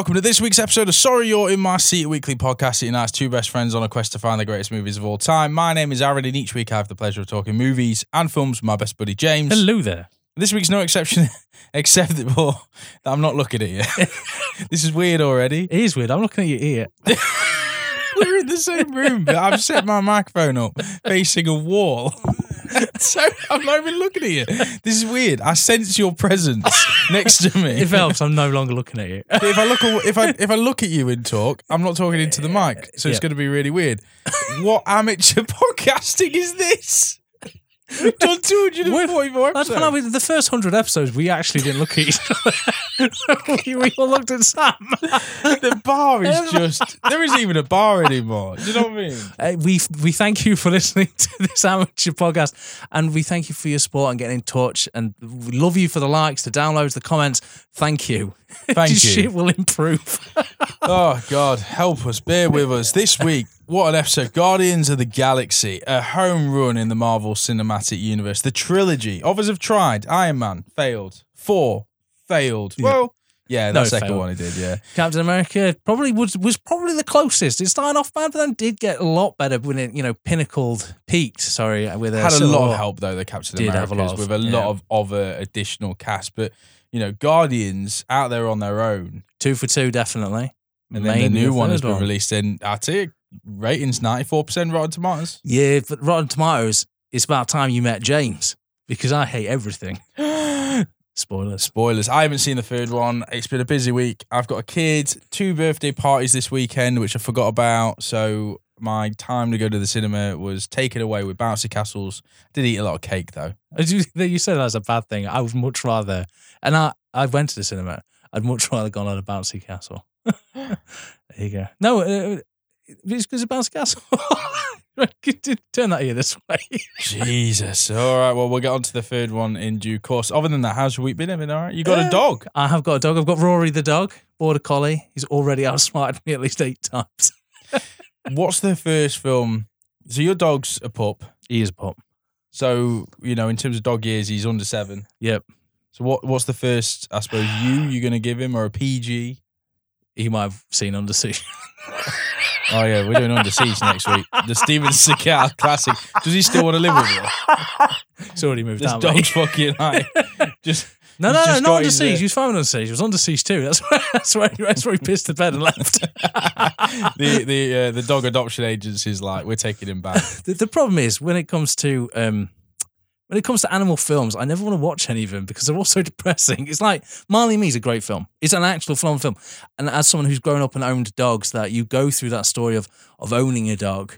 Welcome to this week's episode of Sorry You're in My Seat, weekly podcast that unites two best friends on a quest to find the greatest movies of all time. My name is Aaron, and each week I have the pleasure of talking movies and films with my best buddy James. Hello there. This week's no exception, except that, well, that I'm not looking at you. this is weird already. It is weird. I'm looking at your ear. We're in the same room, but I've set my microphone up facing a wall. so I'm not even looking at you. This is weird. I sense your presence next to me. If helps, I'm no longer looking at you. But if I look at, if I if I look at you and talk, I'm not talking into the mic, so it's going to be really weird. What amateur podcasting is this? We've done 244 That's when I episodes. was, the first hundred episodes, we actually didn't look at each other. we, we all looked at Sam. The bar is just there isn't even a bar anymore. Do you know what I mean? Uh, we we thank you for listening to this amateur podcast, and we thank you for your support and getting in touch. And we love you for the likes, the downloads, the comments. Thank you. Thank you. Shit will improve. Oh God, help us, bear with us. This week, what an episode! Guardians of the Galaxy, a home run in the Marvel Cinematic Universe. The trilogy. Others have tried. Iron Man failed. Thor failed. Well, yeah, that No, second failed. one he did. Yeah. Captain America probably was was probably the closest. It started off bad, but then did get a lot better when it you know pinnacled, peaked. Sorry, with a had a lot of help though. The Captain Did have a lot of- with a lot yeah. of other additional cast, but you know, Guardians out there on their own, Two for two, definitely. and then Maybe the new the one has been one. released. in I ratings ninety four percent Rotten Tomatoes. Yeah, but Rotten Tomatoes, it's about time you met James because I hate everything. Spoilers. Spoilers. I haven't seen the third one. It's been a busy week. I've got a kid, two birthday parties this weekend, which I forgot about. So my time to go to the cinema was taken away with bouncy castles. did eat a lot of cake though. You, you said that's a bad thing. I would much rather, and I, I went to the cinema. I'd much rather gone on a bouncy castle. there you go. No, uh, it's because of castle. Turn that ear this way. Jesus. All right. Well, we'll get on to the third one in due course. Other than that, how's your week been? Everything all right? You got a dog? I have got a dog. I've got Rory the dog, border collie. He's already outsmarted me at least eight times. What's the first film? So your dog's a pup. He is a pup. So you know, in terms of dog years, he's under seven. Yep. So what? What's the first? I suppose you you're gonna give him or a PG? He might have seen Under Siege. Oh yeah, we're doing Under Siege next week. The Steven Seagal classic. Does he still want to live with you? He's already moved This out. dog's fucking high. just. No, no, no, not under his, uh, siege. He was fine under siege. He was under siege too. That's where, that's where, that's where he pissed the bed and left. the the uh, the dog adoption agency's like we're taking him back. the, the problem is when it comes to um, when it comes to animal films, I never want to watch any of them because they're all so depressing. It's like Marley and Me is a great film. It's an actual film film, and as someone who's grown up and owned dogs, that you go through that story of of owning a dog.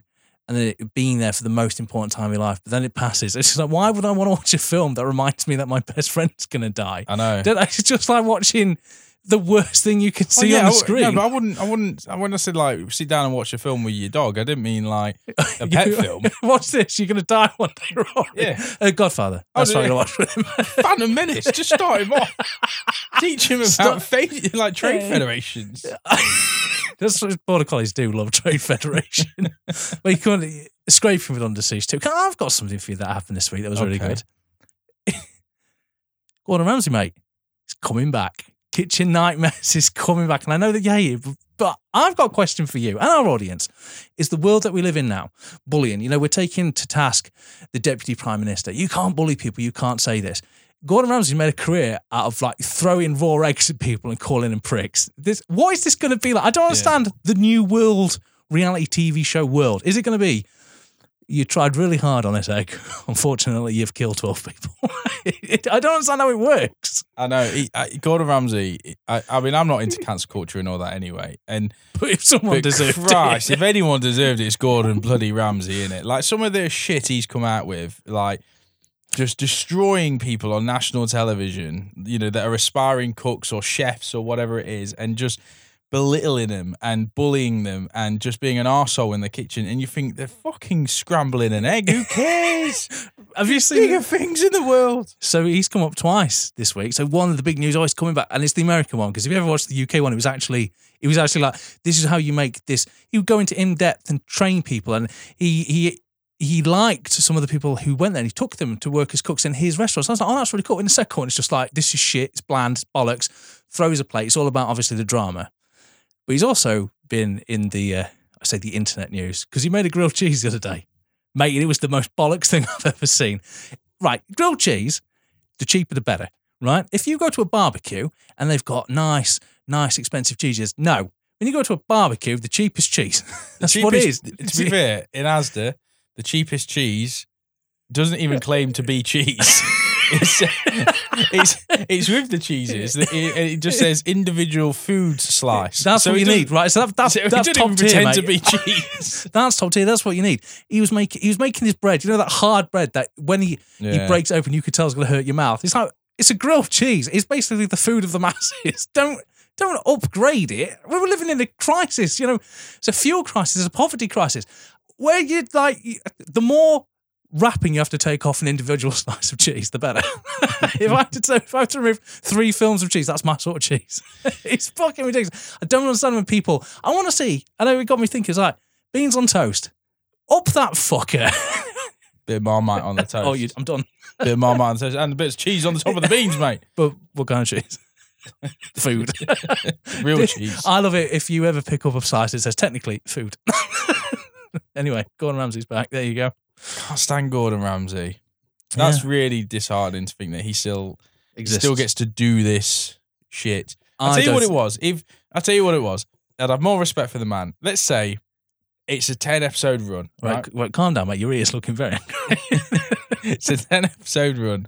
And then it being there for the most important time of your life, but then it passes. It's just like, why would I want to watch a film that reminds me that my best friend's gonna die? I know. It's just like watching the worst thing you can Oh, see yeah, on the screen. No, but I wouldn't. I wouldn't. I When I said like sit down and watch a film with your dog, I didn't mean like a pet You- film. Watch this. You're going to die one day, Rory. Yeah. Uh, Godfather. Oh, That's do what I'm you? going to watch with him. Phantom Menace. Just start him off. Teach him about like trade Yeah. federations. That's what border collies do. Love trade federation. but you can't scraping with under siege too. I've got something for you that happened this week that was really Okay. good. Gordon Ramsay, mate, he's coming back. Kitchen Nightmares is coming back, and I know that it, but- but I've got a question for you and our audience: Is the world that we live in now bullying? You know, we're taking to task the deputy prime minister. You can't bully people. You can't say this. Gordon Ramsay made a career out of like throwing raw eggs at people and calling them pricks. This, what is this going to be like? I don't understand the new world reality TV show world. Is it going to be? You tried really hard on this egg. Unfortunately, you've killed twelve people. It- I don't understand how it works. I know. He, I, Gordon Ramsay. I, I mean, I'm not into cancel culture and all that anyway. And But if someone but deserved Christ, it, if anyone deserved it, it's Gordon bloody Ramsay, in it. Like some of the shit he's come out with, like just destroying people on national television, you know, that are aspiring cooks or chefs or whatever it is, and just belittling them and bullying them and just being an arsehole in the kitchen. And you think they're fucking scrambling an egg. Who cares? have you seen? Bigger things in the world. So he's come up twice this week. So one of the big news, oh, he's coming back, and it's the American one. Because if you ever watched the UK one, it was actually it was actually like this is how you make this. You go into in depth and train people, and he he he liked some of the people who went there and he took them to work as cooks in his restaurants. I was like, oh, that's really cool. In the second one, it's just like, this is shit, it's bland, it's bollocks, throws a plate. It's all about obviously the drama. But he's also been in the, uh, I say the internet news, because he made a grilled cheese the other day. Mate, it was the most bollocks thing I've ever seen. Right, grilled cheese, the cheaper the better, right? If you go to a barbecue and they've got nice, nice, expensive cheeses, no. When you go to a barbecue, the cheapest cheese. That's what it is. To be fair, in Asda, the cheapest cheese doesn't even claim to be cheese. It's, it's it's with the cheeses. It, it just says individual food slice. That's So what you need, right? So that, that's, so that's top even tier, pretend mate. to be cheese. That's top tier. That's what you need. He was making he was making this bread. You know that hard bread that when he he breaks open, you could tell it's going to hurt your mouth. It's like it's a grilled cheese. It's basically the food of the masses. Don't don't upgrade it. We were living in a crisis. You know, it's a fuel crisis. It's a poverty crisis. Where you like the more wrapping you have to take off an individual slice of cheese, the better. if I had to if I had to remove three films of cheese, that's my sort of cheese. it's fucking ridiculous. I don't understand when people. I want to see. I know it got me thinking. It's like beans on toast. Up that fucker. Bit of marmite on the toast. oh, you, I'm done. bit of marmite on the toast, and a bit of cheese on the top of the beans, mate. But what kind of cheese? food. Real cheese. I love it if you ever pick up a slice, it says technically food. anyway, Gordon Ramsay's back. There you go. Can't stand Gordon Ramsay. That's really disheartening to think that he still he still gets to do this shit. I'll I tell you what it was. If I'll tell you what it was, I'd have more respect for the man. Let's say it's a ten episode run, Right, right? right, calm down, mate. Your ear's looking very angry. it's a ten episode run,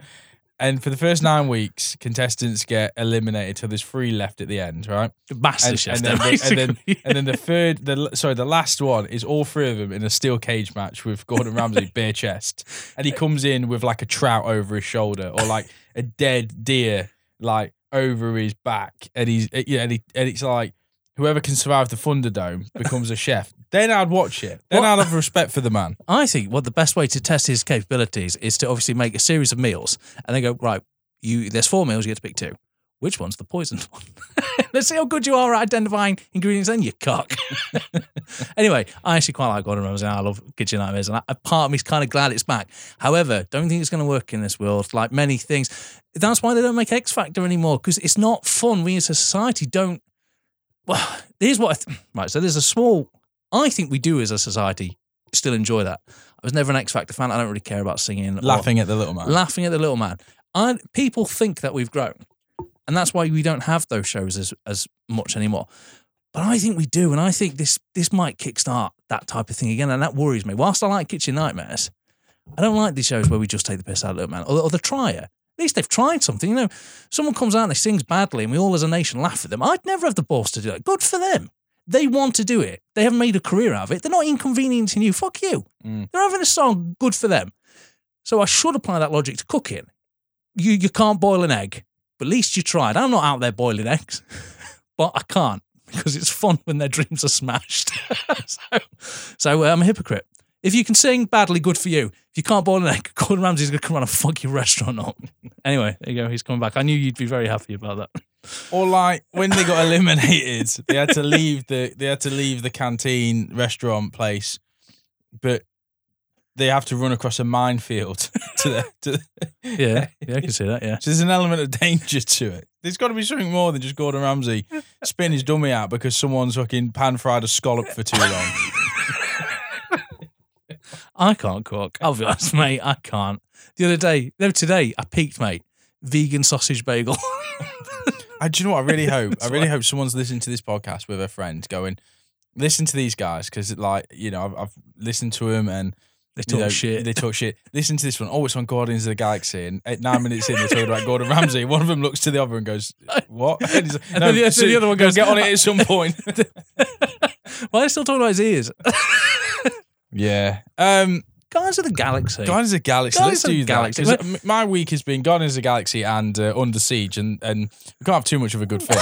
and for the first nine weeks, contestants get eliminated till there's three left at the end, right? Master And, chef. and then, the, and then and then the third, the sorry, the last one is all three of them in a steel cage match with Gordon Ramsay bare chest, and he comes in with like a trout over his shoulder or like a dead deer like over his back, and he's yeah, and, he, and it's like whoever can survive the Thunderdome becomes a chef. Then I'd watch it. Then? I'd have respect for the man. I think what the best way to test his capabilities is to obviously make a series of meals and then go right. You there's four meals. You get to pick two. Which one's the poisoned one? Let's see how good you are at identifying ingredients. Then you cock. anyway, I actually quite like Gordon Ramsay. I love Kitchen Nightmares, and I, a part of me's kind of glad it's back. However, don't think it's going to work in this world. Like many things, that's why they don't make X Factor anymore because it's not fun. We as a society don't. Well, here's what. I th- right, so there's a small. I think we do as a society still enjoy that. I was never an X Factor fan. I don't really care about singing. Laughing at the little man. laughing at the little man. I, people think that we've grown, and that's why we don't have those shows as as much anymore. But I think we do, and I think this this might kickstart that type of thing again, and that worries me. Whilst I like Kitchen Nightmares, I don't like these shows where we just take the piss out of Little Man or, or the trier. At least they've tried something. You know, someone comes out and they sings badly, and we all as a nation laugh at them. I'd never have the balls to do that. Good for them. They want to do it. They haven't made a career out of it. They're not inconveniencing you. Fuck you. Mm. They're having a song. Good for them. So I should apply that logic to cooking. You you can't boil an egg, but at least you tried. I'm not out there boiling eggs, but I can't because it's fun when their dreams are smashed. so, so uh, I'm a hypocrite. If you can sing badly, good for you. If you can't boil an egg, Gordon Ramsay's going to come run a fucking restaurant up. anyway, there you go. He's coming back. I knew you'd be very happy about that. Or like when they got eliminated, they had to leave the they had to leave the canteen restaurant place, but they have to run across a minefield to the. To the Yeah, yeah, I can see that. Yeah. so there's an element of danger to it. There's got to be something more than just Gordon Ramsay spin his dummy out because someone's fucking pan fried a scallop for too long. I can't cook. I'll be honest, mate. I can't. The other day, no, today, I peaked, mate. Vegan sausage bagel. I, do you know what? I really hope. I really hope someone's listening to this podcast with a friend, going, listen to these guys because, like, you know, I've, I've listened to them and They you talk know, shit. They talk shit. Listen to this one. Oh, it's on Guardians of the Galaxy, and at nine minutes in, they're talking about Gordon Ramsay. One of them looks to the other and goes, "What?" And, he's like, And then the- so the other one goes, "Get on it at some point." Why are they still talking about his ears? Yeah. Um, Guys of the Galaxy. Guardians of the Galaxy. Guardians Let's of the do that. Galaxy. 'Cause my week has been Guardians of the Galaxy and uh, Under Siege, and and we can't have too much of a good film.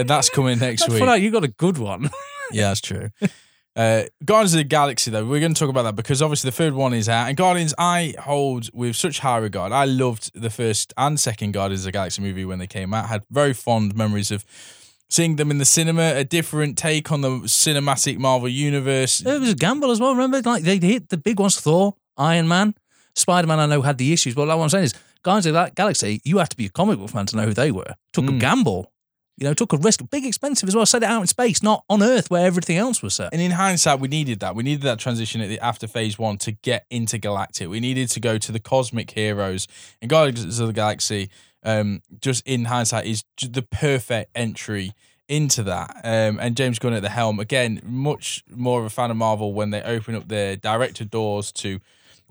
and that's coming next week. out you got a good one. Yeah, that's true. Uh, Guardians of the Galaxy, though, we're going to talk about that because obviously the third one is out. And Guardians, I hold with such high regard. I loved the first and second Guardians of the Galaxy movie when they came out. Had very fond memories of seeing them in the cinema, a different take on the cinematic Marvel universe. It was a gamble as well. Remember, like they hit the big ones, Thor, Iron Man, Spider Man. I know had the issues, but like what I'm saying is, Guardians of the Galaxy, you have to be a comic book fan to know who they were. Took a Mm. gamble, you know, took a risk, big expensive as well. Set it out in space, not on Earth where everything else was set. And in hindsight, we needed that. We needed that transition at the after phase one to get into Galactic. We needed to go to the cosmic heroes. And Guardians of the Galaxy, um, just in hindsight, is the perfect entry into that. Um, and James Gunn at the helm, again, much more of a fan of Marvel when they open up their director doors to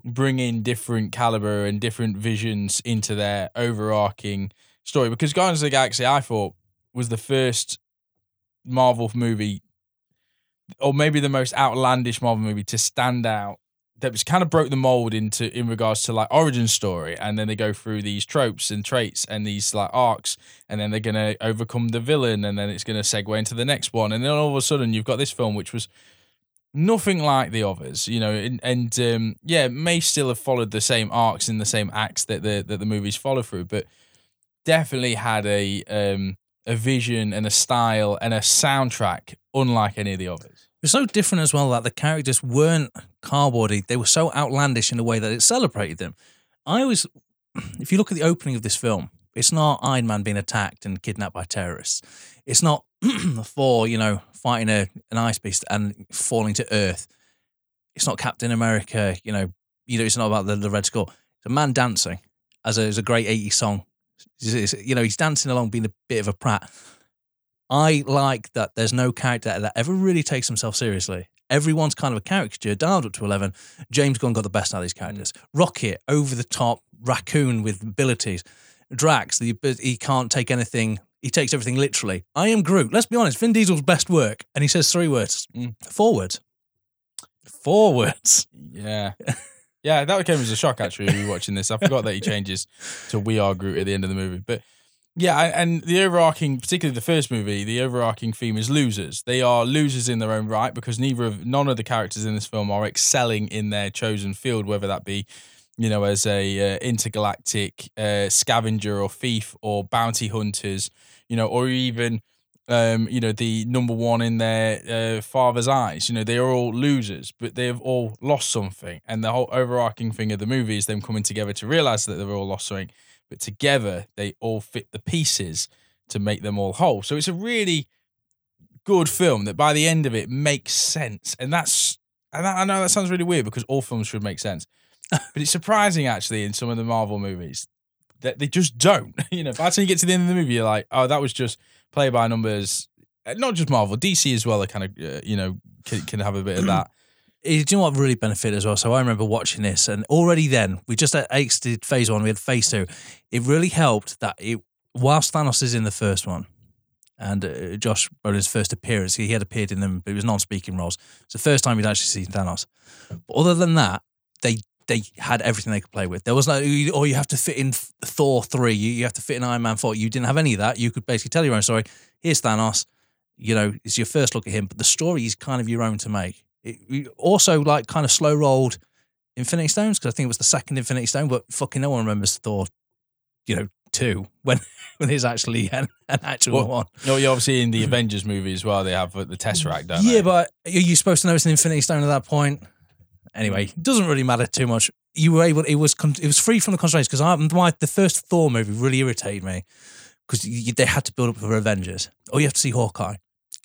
bring in different caliber and different visions into their overarching story. Because Guardians of the Galaxy, I thought, was the first Marvel movie or maybe the most outlandish Marvel movie to stand out that was kind of broke the mold into in regards to like origin story. And then they go through these tropes and traits and these like arcs and then they're going to overcome the villain and then it's going to segue into the next one. And then all of a sudden you've got this film which was nothing like the others you know and, and um, yeah may still have followed the same arcs and the same acts that the that the movies follow through but definitely had a um a vision and a style and a soundtrack unlike any of the others It's so different as well that the characters weren't cardboardy. They were so outlandish in a way that it celebrated them. I always, if you look at the opening of this film, it's not Iron Man being attacked and kidnapped by terrorists. It's not Thor, you know, fighting a, an ice beast and falling to Earth. It's not Captain America, you know, you know, it's not about the, the Red Skull. It's a man dancing as a, as a great 80s song. It's- it's- you know, he's dancing along being a bit of a prat. I like that there's no character that ever really takes himself seriously. Everyone's kind of a caricature, dialed up to 11. James Gunn got the best out of these characters. Rocket, over the top, raccoon with abilities. Drax, the, he can't take anything, he takes everything literally. I am Groot. Let's be honest, Vin Diesel's best work, and he says three words Mm. four words. Four words. Yeah. Yeah, that came as a shock actually watching this. I forgot that he changes to We Are Groot at the end of the movie. But yeah, and- the overarching, particularly the first movie, the overarching theme is losers. They are losers in their own right because neither of none of the characters in this film are excelling in their chosen field, whether that be, you know, as a uh, intergalactic uh, scavenger or thief or bounty hunters, you know, or even um, you know, the number one in their uh, father's eyes. You know, they are all losers, but they have all lost something. And the whole overarching thing of the movie is them coming together to realize that they've all lost something, but together they all fit the pieces to make them all whole. So it's a really good film that by the end of it makes sense. And that's, and I know that sounds really weird because all films should make sense, but it's surprising actually in some of the Marvel movies that they just don't. You know, by the time you get to the end of the movie, you're like, oh, that was just play by numbers. Uh, Not just Marvel, DC as well. They kind of, uh, you know, can, can have a bit of that. You know what really benefited as well? So I remember watching this, and already then we just exited phase one. We had phase two. It really helped that it, whilst Thanos is in the first one, and uh, Josh Brolin's first appearance, he had appeared in them, but it was non-speaking roles. It's the first time we'd actually seen Thanos. But other than that, they they had everything they could play with. There was no, or you have to fit in Thor three, you, you have to fit in Iron Man four. You didn't have any of that. You could basically tell your own story. Here's Thanos. You know, it's your first look at him, but the story is kind of your own to make. It, we also like kind of slow rolled Infinity Stones because I think it was the second Infinity Stone, but fucking no one remembers Thor. You know, two when when there's actually an, an actual Well, one. No, you're obviously in the Avengers movie as well. They have uh, the Tesseract, don't Yeah, they? but are you supposed to know it's an Infinity Stone at that point? Anyway, it doesn't really matter too much. You were able. It was. It was free from the constraints because I my the first Thor movie really irritated me because they had to build up for Avengers. Oh, you have to see Hawkeye.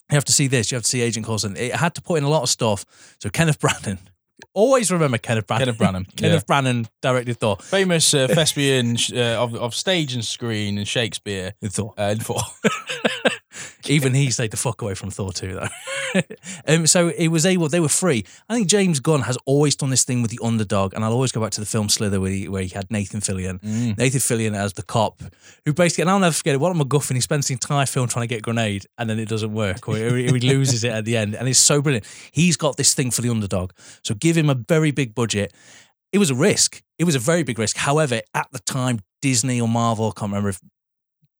You have to see this. You have to see Agent Coulson. It had to put in a lot of stuff. So Kenneth Branagh. Always remember Kenneth Branagh. Kenneth Branagh, Kenneth Branagh directed Thor. Famous uh, thespian uh, of, of stage and screen and Shakespeare. In Thor. Uh, for Even he stayed the fuck away from Thor 2, though. um, so it was able, they were free. I think James Gunn has always done this thing with the underdog, and I'll always go back to the film Slither where he, where he had Nathan Fillion. Mm. Nathan Fillion as the cop, who basically, and I'll never forget it, what a MacGuffin, he spends the entire film trying to get a grenade, and then it doesn't work, or he, he loses it at the end, and it's so brilliant. He's got this thing for the underdog. So give him a very big budget. It was a risk. It was a very big risk. However, at the time, Disney or Marvel, I can't remember if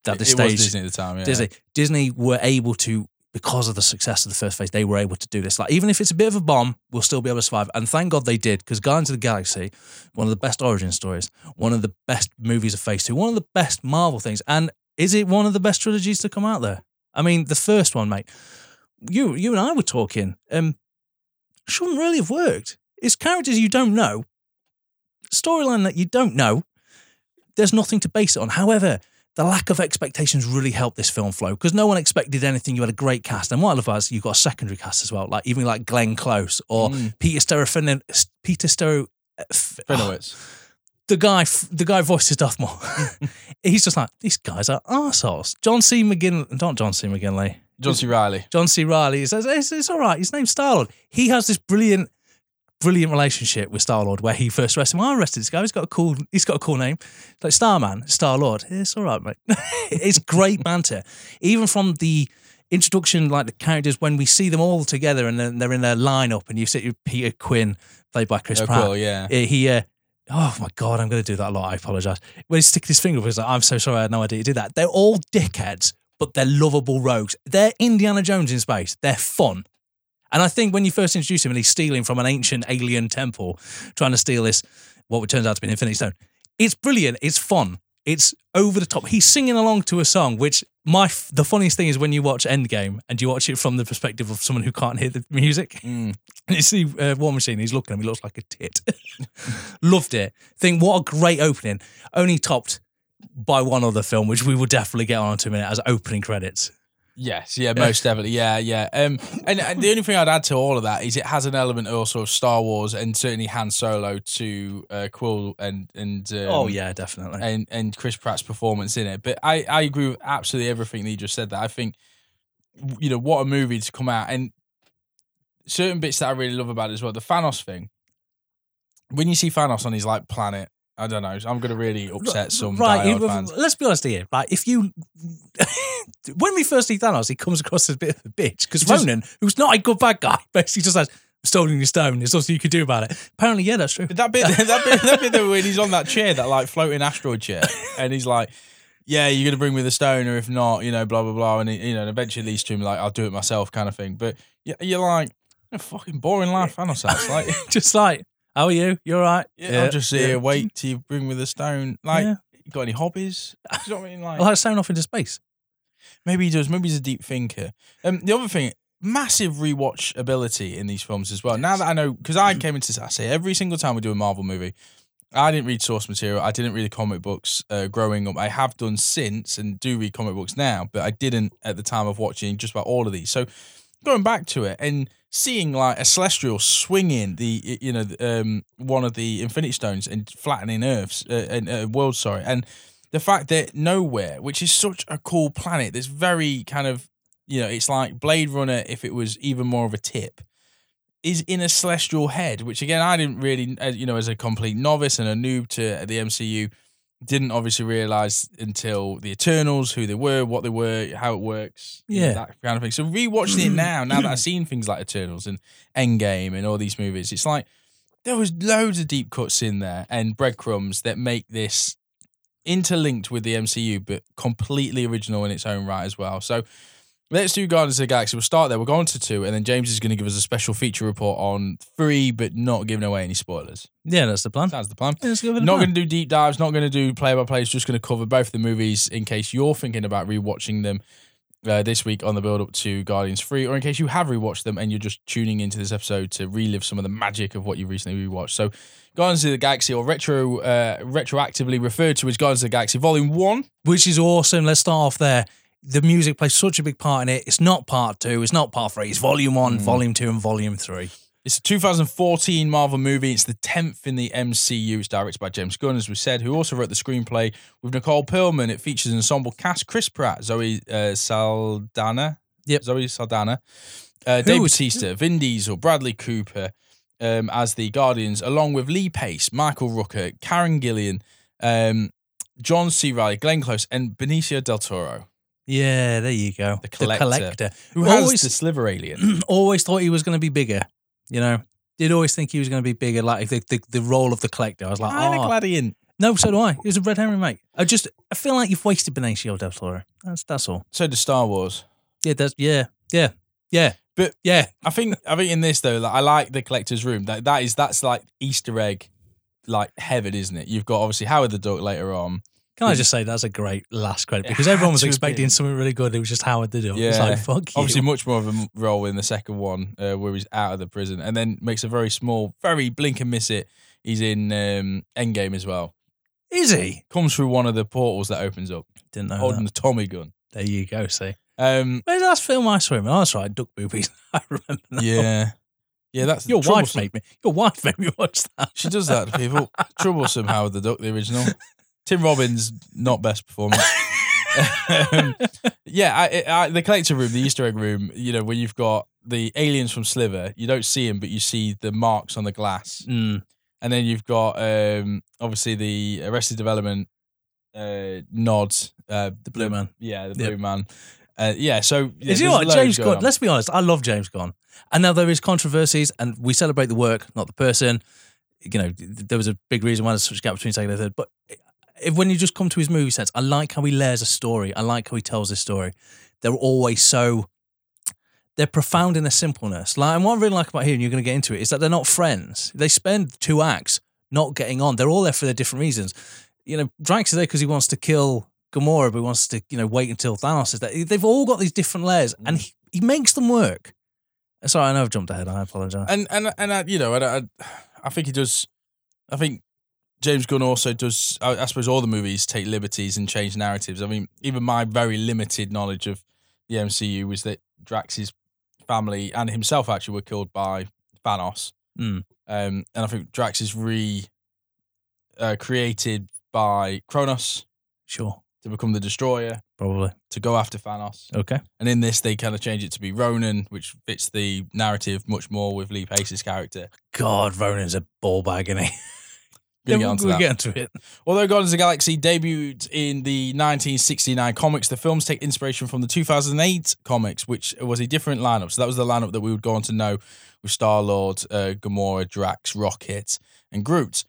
at this it stage, Disney at the time. Yeah. Disney. Disney were able to, because of the success of the first phase, they were able to do this. Like, even if it's a bit of a bomb, we'll still be able to survive. And thank God they did, because Guardians of the Galaxy, one of the best origin stories, one of the best movies of phase two, one of the best Marvel things. And is it one of the best trilogies to come out there? I mean, the first one, mate, you you and I were talking, um, shouldn't really have worked. It's characters you don't know. storyline that you don't know. There's nothing to base it on. However, the lack of expectations really helped this film flow because no one expected anything. You had a great cast, and what I love is you've got a secondary cast as well, like even like Glenn Close or Mm. Peter Sterofin, Peter Stero. f- Finowitz. the guy, the guy voices Maul. He's just like these guys are assholes. John C. McGinley, not John C. McGinley. John C. Reilly. John C. Reilly he says it's, it's all right. His name's Star Lord. He has this brilliant, brilliant relationship with Star Lord where he first arrested him. I arrested this guy. He's got a cool. He's got a cool name, like Starman, Star Lord. It's all right, mate. it's great banter, even from the introduction, like the characters when we see them all together and then they're in a lineup, and you see Peter Quill played by Chris Oh, Pratt. cool, yeah. He. Uh, Oh my god, I'm going to do that a lot. I apologize. When he's sticking his finger up, he's like, "I'm so sorry, I had no idea you did that." They're all dickheads, but they're lovable rogues. They're Indiana Jones in space. They're fun, and I think when you first introduce him and he's stealing from an ancient alien temple, trying to steal this, what turns out to be an Infinity Stone, it's brilliant. It's fun. It's over the top. He's singing along to a song, which my f- the funniest thing is when you watch Endgame and you watch it from the perspective of someone who can't hear the music. Mm. And you see uh, War Machine, he's looking at him, he looks like a tit. Loved it. Think what a great opening. Only topped by one other film, which we will definitely get on to in a minute as opening credits. Yes, yeah, most definitely, yeah, yeah. Um, and, and the only thing I'd add to all of that is it has an element also of Star Wars and certainly Han Solo to uh, Quill and and um, oh yeah, definitely. and and Chris Pratt's performance in it. But I I agree with absolutely everything that you just said. That I think you know what a movie to come out and certain bits that I really love about it as well. The Thanos thing. When you see Thanos on his like planet, I don't know. I'm gonna really upset some right, you- fans. let's be honest here. Right, if you when we first see Thanos, he comes across as a bit of a bitch because Ronan, who's not a good bad guy, basically just says, "Stolen your stone." There's nothing you can do about it. Apparently, yeah, that's true. That bit, that bit, that bit when he's on that chair, that like floating asteroid chair, and he's like, "Yeah, you're gonna bring me the stone, or if not, you know, blah blah blah," and he, you know, and eventually leads to him like, "I'll do it myself," kind of thing. But you- you're like, a fucking boring life, Thanos. That's like, just like, how are you? You all right? yeah, I'll just sit yeah. here, wait till you bring me the stone. Like, Yeah. you got any hobbies? Do you know what I mean? Like, I like sailing off into space. maybe he does. Maybe he's a deep thinker. Um, the other thing. Massive rewatch ability in these films as well. Now that I know, because I came into this, I say every single time we do a Marvel movie, I didn't read source material. I didn't read the comic books uh, growing up. I have done since and do read comic books now, but I didn't at the time of watching just about all of these. So going back to it and seeing like a celestial swinging the you know um one of the Infinity Stones and flattening Earths uh, and uh, worlds, sorry, and the fact that Knowhere, which is such a cool planet, that's very kind of you know it's like Blade Runner if it was even more of a tip is in a celestial head, which again I didn't really, uh, you know, as a complete novice and a noob to the MCU, didn't obviously realize until the Eternals who they were, what they were, how it works, you know, Yeah. that kind of thing. So rewatching it now, now that I've seen things like Eternals and Endgame and all these movies, it's like there was loads of deep cuts in there and breadcrumbs that make this interlinked with the MCU, but completely original in its own right as well. So let's do Guardians of the Galaxy. We'll start there. We're going to two, and then James is going to give us a special feature report on three, but not giving away any spoilers. Yeah, that's the plan. That's the plan. Yeah, let's go with the Not plan. going to do deep dives, not going to do play by plays, just going to cover both the movies in case you're thinking about rewatching them uh, this week on the build up to Guardians 3, or in case you have rewatched them and you're just tuning into this episode to relive some of the magic of what you recently rewatched. So, Guardians of the Galaxy, or retro, uh, retroactively referred to as Guardians of the Galaxy Volume 1. which is awesome. Let's start off there. The music plays such a big part in it. It's not part two. It's not part three. It's volume one, volume two, and volume three. It's a 2014 Marvel movie. It's the 10th in the MCU. It's directed by James Gunn, as we said, who also wrote the screenplay with Nicole Perlman. It features an ensemble cast Chris Pratt, Zoe uh, Saldana. Yep. Zoe Saldana. Uh, Dave Bautista, Vin Diesel, Bradley Cooper um, as the Guardians, along with Lee Pace, Michael Rooker, Karen Gillian, um, John C. Reilly, Glenn Close, and Benicio del Toro, Yeah, there you go. The collector. who Always- the Slither Alien. always thought he was going to be bigger. You know, did always think he was going to be bigger, like the, the the role of the collector. I was like, Kinda oh, glad he didn't. no, so do I. He was a red herring, mate. I just, I feel like you've wasted Benicio del Toro. That's that's all. So does Star Wars. Yeah, that's yeah, yeah, yeah. But- yeah, I think I think in this though, like, I like the collector's room. That that is that's like Easter egg, like heaven, isn't it? You've got obviously Howard the Duck later on. Can I just say that's a great last credit because everyone was expecting something really good. It was just Howard the Duck. It's Yeah. like fuck you. Obviously, much more of a role in the second one, uh, where he's out of the prison, and then makes a very small, very blink and miss it He's in um, Endgame as well. Is he? Comes through one of the portals that opens up, Didn't know holding that. the Tommy gun. There you go. See, Um, where's the last film I saw him? in? Oh, that's right, Duck Boobies. I remember. Now. yeah, yeah. That's Your wife troublesome. made me. Your wife made me watch that. She does that to people. Troublesome Howard the Duck, the original. Tim Robbins, not best performance. um, yeah, I, I, the collector room, the Easter egg room. You know, where you've got the aliens from Slither, you don't see them, but you see the marks on the glass, Mm, and then you've got um, obviously the Arrested Development uh, nod. Uh, the Blue Man. yeah, the Yep. Blue Man. Uh, yeah, so yeah, Is you know what? James Gunn. Let's be honest. I love James Gunn. And now there is controversies, and we celebrate the work, not the person. You know, there was a big reason why there's such a gap between second and third. But when you just come to his movie sets, I like how he layers a story. I like how he tells his story. They're always so. They're profound in their simpleness. Like, and what I really like about here, and you're going to get into it, is that they're not friends. They spend two acts not getting on. They're all there for their different reasons. You know, Drax is there because he wants to kill Gamora, but he wants to, you know, wait until Thanos is there. They've all got these different layers, mm. and he, he makes them work. Sorry, I know I've jumped ahead. I apologize. and and and I, you know, and I, I think he does. I think James Gunn also does. I, I suppose all the movies take liberties and change narratives. I mean, even my very limited knowledge of the MCU was that Drax's family and himself actually were killed by Thanos. Mm. Um, and I think Drax is re uh, created by Kronos Sure, to become the Destroyer probably. to go after Thanos. Okay. And in this, they kind of change it to be Ronan, which fits the narrative much more with Lee Pace's character. God, Ronan's a ball bag, isn't he? Gonna Yeah, get onto we'll get into it. Although Guardians of the Galaxy debuted in the 1969 comics, the films take inspiration from the 2008 comics, which was a different lineup. So that was the lineup that we would go on to know with Star Lord, uh, Gamora, Drax, Rocket, and Groot.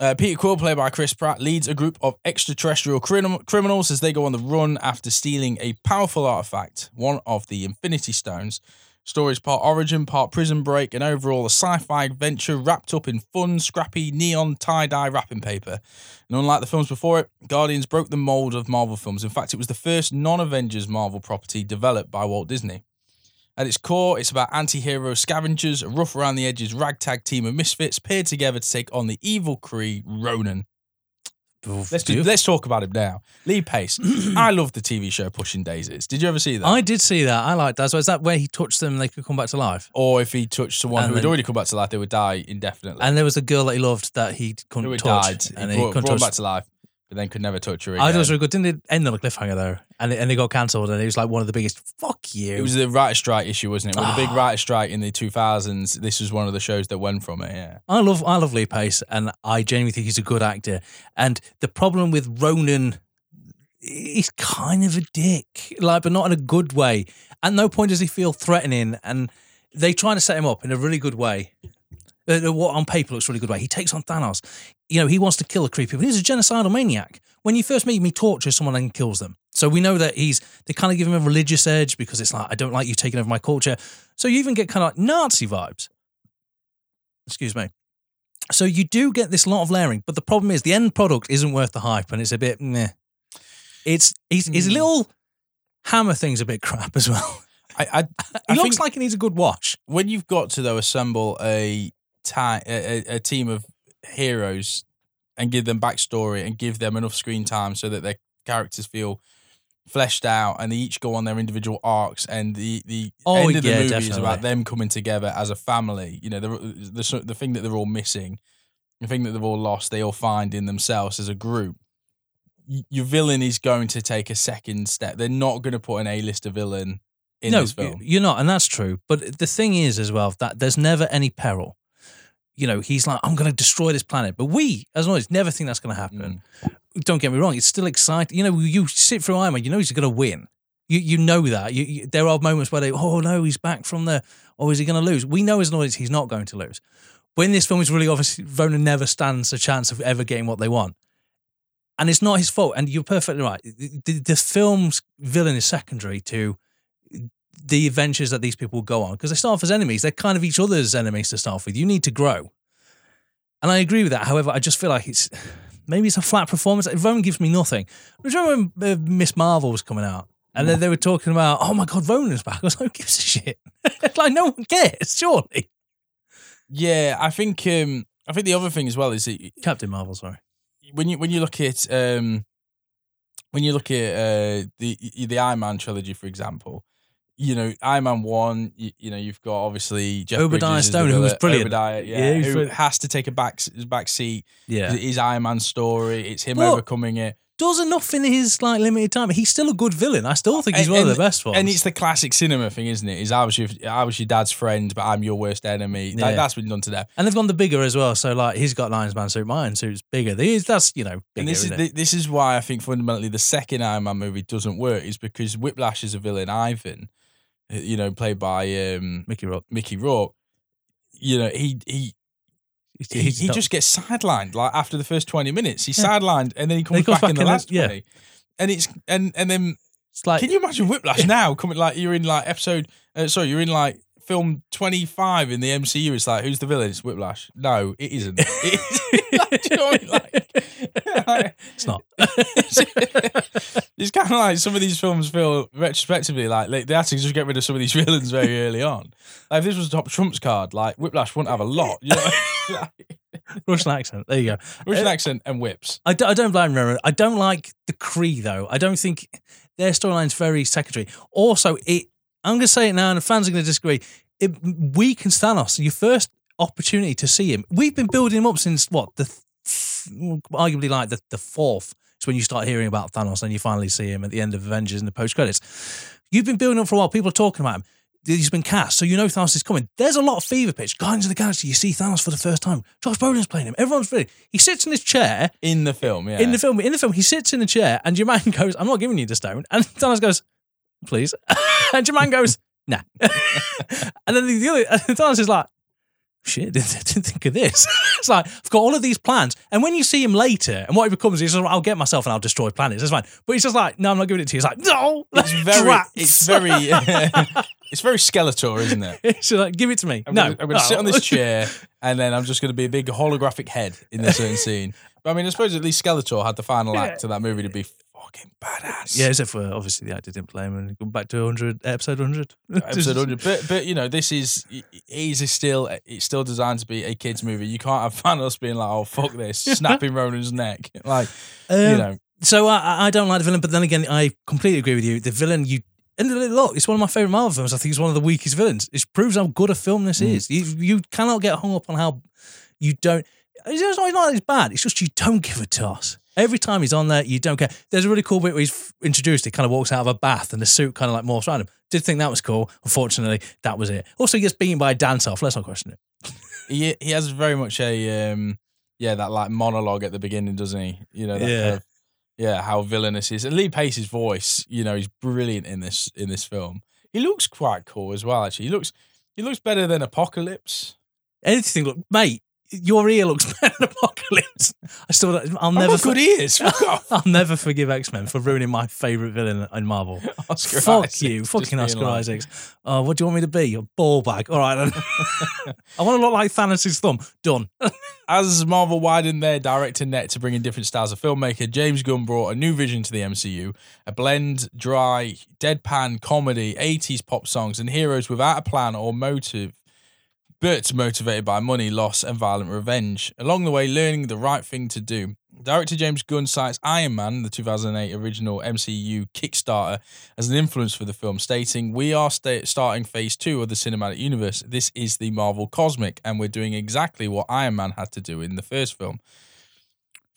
Uh, Peter Quill, played by Chris Pratt, leads a group of extraterrestrial crim- criminals as they go on the run after stealing a powerful artifact, one of the Infinity Stones. Stories part origin, part prison break, and overall a sci-fi adventure wrapped up in fun, scrappy neon tie-dye wrapping paper. And unlike the films before it, Guardians broke the mold of Marvel films. In fact, it was the first non-Avengers Marvel property developed by Walt Disney. At its core, it's about anti-hero scavengers, a rough around the edges ragtag team of misfits paired together to take on the evil Kree Ronan. Let's do, let's talk about him now. Lee Pace. I love the TV show Pushing Daisies. Did you ever see that? I did see that. I like that. So is that where he touched them and they could come back to life? or if he touched someone And who had already come back to life, they would die indefinitely. And there was a girl that he loved that he couldn't had touch. died, and he he brought, couldn't brought touch. back to life, but then could never touch her again. I thought it was really good. Didn't it end on a cliffhanger though? And it, and it got cancelled and it was like one of the biggest. Fuck you. It was the writer strike issue, wasn't it? With the big Ah. writer strike in the 2000s, this was one of the shows that went from it, yeah. I love I love Lee Pace, and I genuinely think he's a good actor. And the problem with Ronan, he's kind of a dick, like, but not in a good way. At no point does he feel threatening, and they try to set him up in a really good way. Uh, uh, what on paper looks really good way. He takes on Thanos. You know, he wants to kill a creepy, but he's a genocidal maniac. When you first meet him, he tortures someone and kills them. So we know that he's. They kind of give him a religious edge because it's like I don't like you taking over my culture. So you even get kind of like Nazi vibes. Excuse me. So you do get this lot of layering, but the problem is the end product isn't worth the hype, and it's a bit meh. It's his, his Hmm. little hammer thing's a bit crap as well. I, I, He I looks like he needs a good wash. when you've got to, though, assemble a, ti- a, a, a team of heroes and give them backstory and give them enough screen time so that their characters feel fleshed out and they each go on their individual arcs and the the Oh, end of the yeah, movie is about them coming together as a family. You know the, the the thing that they're all missing the thing that they've all lost they all find in themselves as a group. Your villain is going to take a second step. They're not going to put an a-lister villain in no, this film. you're not, and that's true. But the thing is, as well, that there's never any peril. You know, he's like, I'm going to destroy this planet, but we, as an audience, never think that's going to happen. Mm. Don't get me wrong; it's still exciting. You know, you sit through Iron Man, you know he's going to win. You you know that. You, you, there are moments where they, oh no, he's back from the, or is he going to lose? We know as an audience he's not going to lose. When this film, is really obvious Ronan never stands a chance of ever getting what they want. And it's not his fault. And you're perfectly right. The, the film's villain is secondary to the adventures that these people will go on because they start off as enemies. They're kind of each other's enemies to start off with. You need to grow. And I agree with that. However, I just feel like it's maybe it's a flat performance. Ronan gives me nothing. I remember when uh, Miss Marvel was coming out and then they were talking about, oh my God, Ronan's back. I was like, who gives a shit? like, no one cares, surely. Yeah, I think um, I think the other thing as well is that Captain Marvel, sorry. when you when you look at um when you look at uh the the Iron Man trilogy, for example, you know Iron Man one, you, you know you've got obviously Jeff Obadiah Bridges Stone, who was brilliant. Obadiah, yeah, Yeah, he who brilliant. has to take a back back seat. Yeah. It is Iron Man's story. It's him overcoming it, Does enough in his like limited time. He's still a good villain. I still think he's one of the best ones. and it's the classic cinema thing, isn't it? Is I was your I was your dad's friend, but I'm your worst enemy. Yeah. Like, that's been done to death. And they've gone the bigger as well. So like he's got Lions Man suit, my own suit's bigger. These that's you know bigger. And this is isn't the, it? this is why I think fundamentally the second Iron Man movie doesn't work is because Whiplash is a villain, Ivan, you know, played by um, Mickey Rourke. Mickey Rourke. You know, he he he, he just gets sidelined like after the first twenty minutes. He's sidelined and then he comes, he comes back, in back the in the- last yeah. twenty. And it's and and then it's like can you imagine Whiplash now coming like you're in like episode uh, sorry you're in like film twenty five in the MCU. It's like who's the villain? It's Whiplash. No, it isn't. It is, like, do you know what I mean? Like- like, it's not. it's kind of like some of these films feel retrospectively like they, they had to just get rid of some of these villains very early on. Like if this was top Trump's card, like Whiplash wouldn't have a lot. You know, Like, Russian accent. There you go. Russian uh, accent and whips. I, d- I don't blame Remy. I don't like the Kree though. I don't think their storyline's very secondary. Also, it I'm going to say it now, and the fans are going to disagree. It weakens Thanos. Your first opportunity to see him. We've been building him up since what the th- arguably like the the fourth. It's when you start hearing about Thanos, and you finally see him at the end of Avengers in the post credits. You've been building up for a while. People are talking about him. He's been cast, so you know Thanos is coming. There's a lot of fever pitch. Guardians of the Galaxy, you see Thanos for the first time. Josh Brolin's playing him. Everyone's ready. He sits in his chair In the film, yeah. in the film, in the film, he sits in the chair and your man goes, "I'm not giving you the stone," and Thanos goes, "Please," and your man goes, "Nah," and then the, the other, Thanos is like, "Shit, didn't, didn't think of this." it's like I've got all of these plans, and when you see him later, and what he becomes, he's just, like, "I'll get myself and I'll destroy planets." That's fine, but he's just like, "No, I'm not giving it to you." He's like, "No, it's very, Drats." it's very, it's very Skeletor, isn't it? It's just like, give it to me. I'm no, gonna, I'm gonna no. sit on this oh. chair and then I'm just gonna be a big holographic head in this certain scene. But I mean, I suppose at least Skeletor had the final act of that movie to be fucking badass. Yeah, except for obviously the actor didn't play him and go back to 100, episode 100. episode 100 but but you know this is he's still it's still designed to be a kids movie you can't have Thanos being like oh fuck this snapping Ronan's neck like you Um, know So I, I don't like the villain, but then again, I completely agree with you. The villain, you and look, it's one of my favorite Marvel films. I think it's one of the weakest villains. It proves how good a film this Mm. is. You you cannot get hung up on how you don't. It's not, it's not it's bad. It's just you don't give a toss. Every time he's on there, you don't care. There's a really cool bit where he's introduced. He kind of walks out of a bath and the suit kind of like morphs around him. Did think that was cool. Unfortunately, that was it. Also, he gets beaten by a dance off. Let's not question it. he he has very much a um yeah that like monologue at the beginning doesn't he you know that Yeah. kind of- yeah how villainous he is and Lee Pace's voice you know he's brilliant in this in this film he looks quite cool as well actually he looks he looks better than Apocalypse Anything look, mate. Your ear looks better than Apocalypse. I still, I'll never. got good ears I'll never forgive X Men for ruining my favorite villain in Marvel. Oscar Fuck Isaac, you, fucking Oscar like- Isaacs. Oh, what do you want me to be? A ball bag. All right. I want to look like Thanos' thumb. Done. As Marvel widened their director net to bring in different styles of filmmaker, James Gunn brought a new vision to the MCU, a blend, dry, deadpan comedy, 80s pop songs, and heroes without a plan or motive, but motivated by money, loss, and violent revenge. Along the way, learning the right thing to do. Director James Gunn cites Iron Man, the 2008 original MCU Kickstarter, as an influence for the film, stating, We are sta- starting phase two of the cinematic universe. This is the Marvel Cosmic, and we're doing exactly what Iron Man had to do in the first film.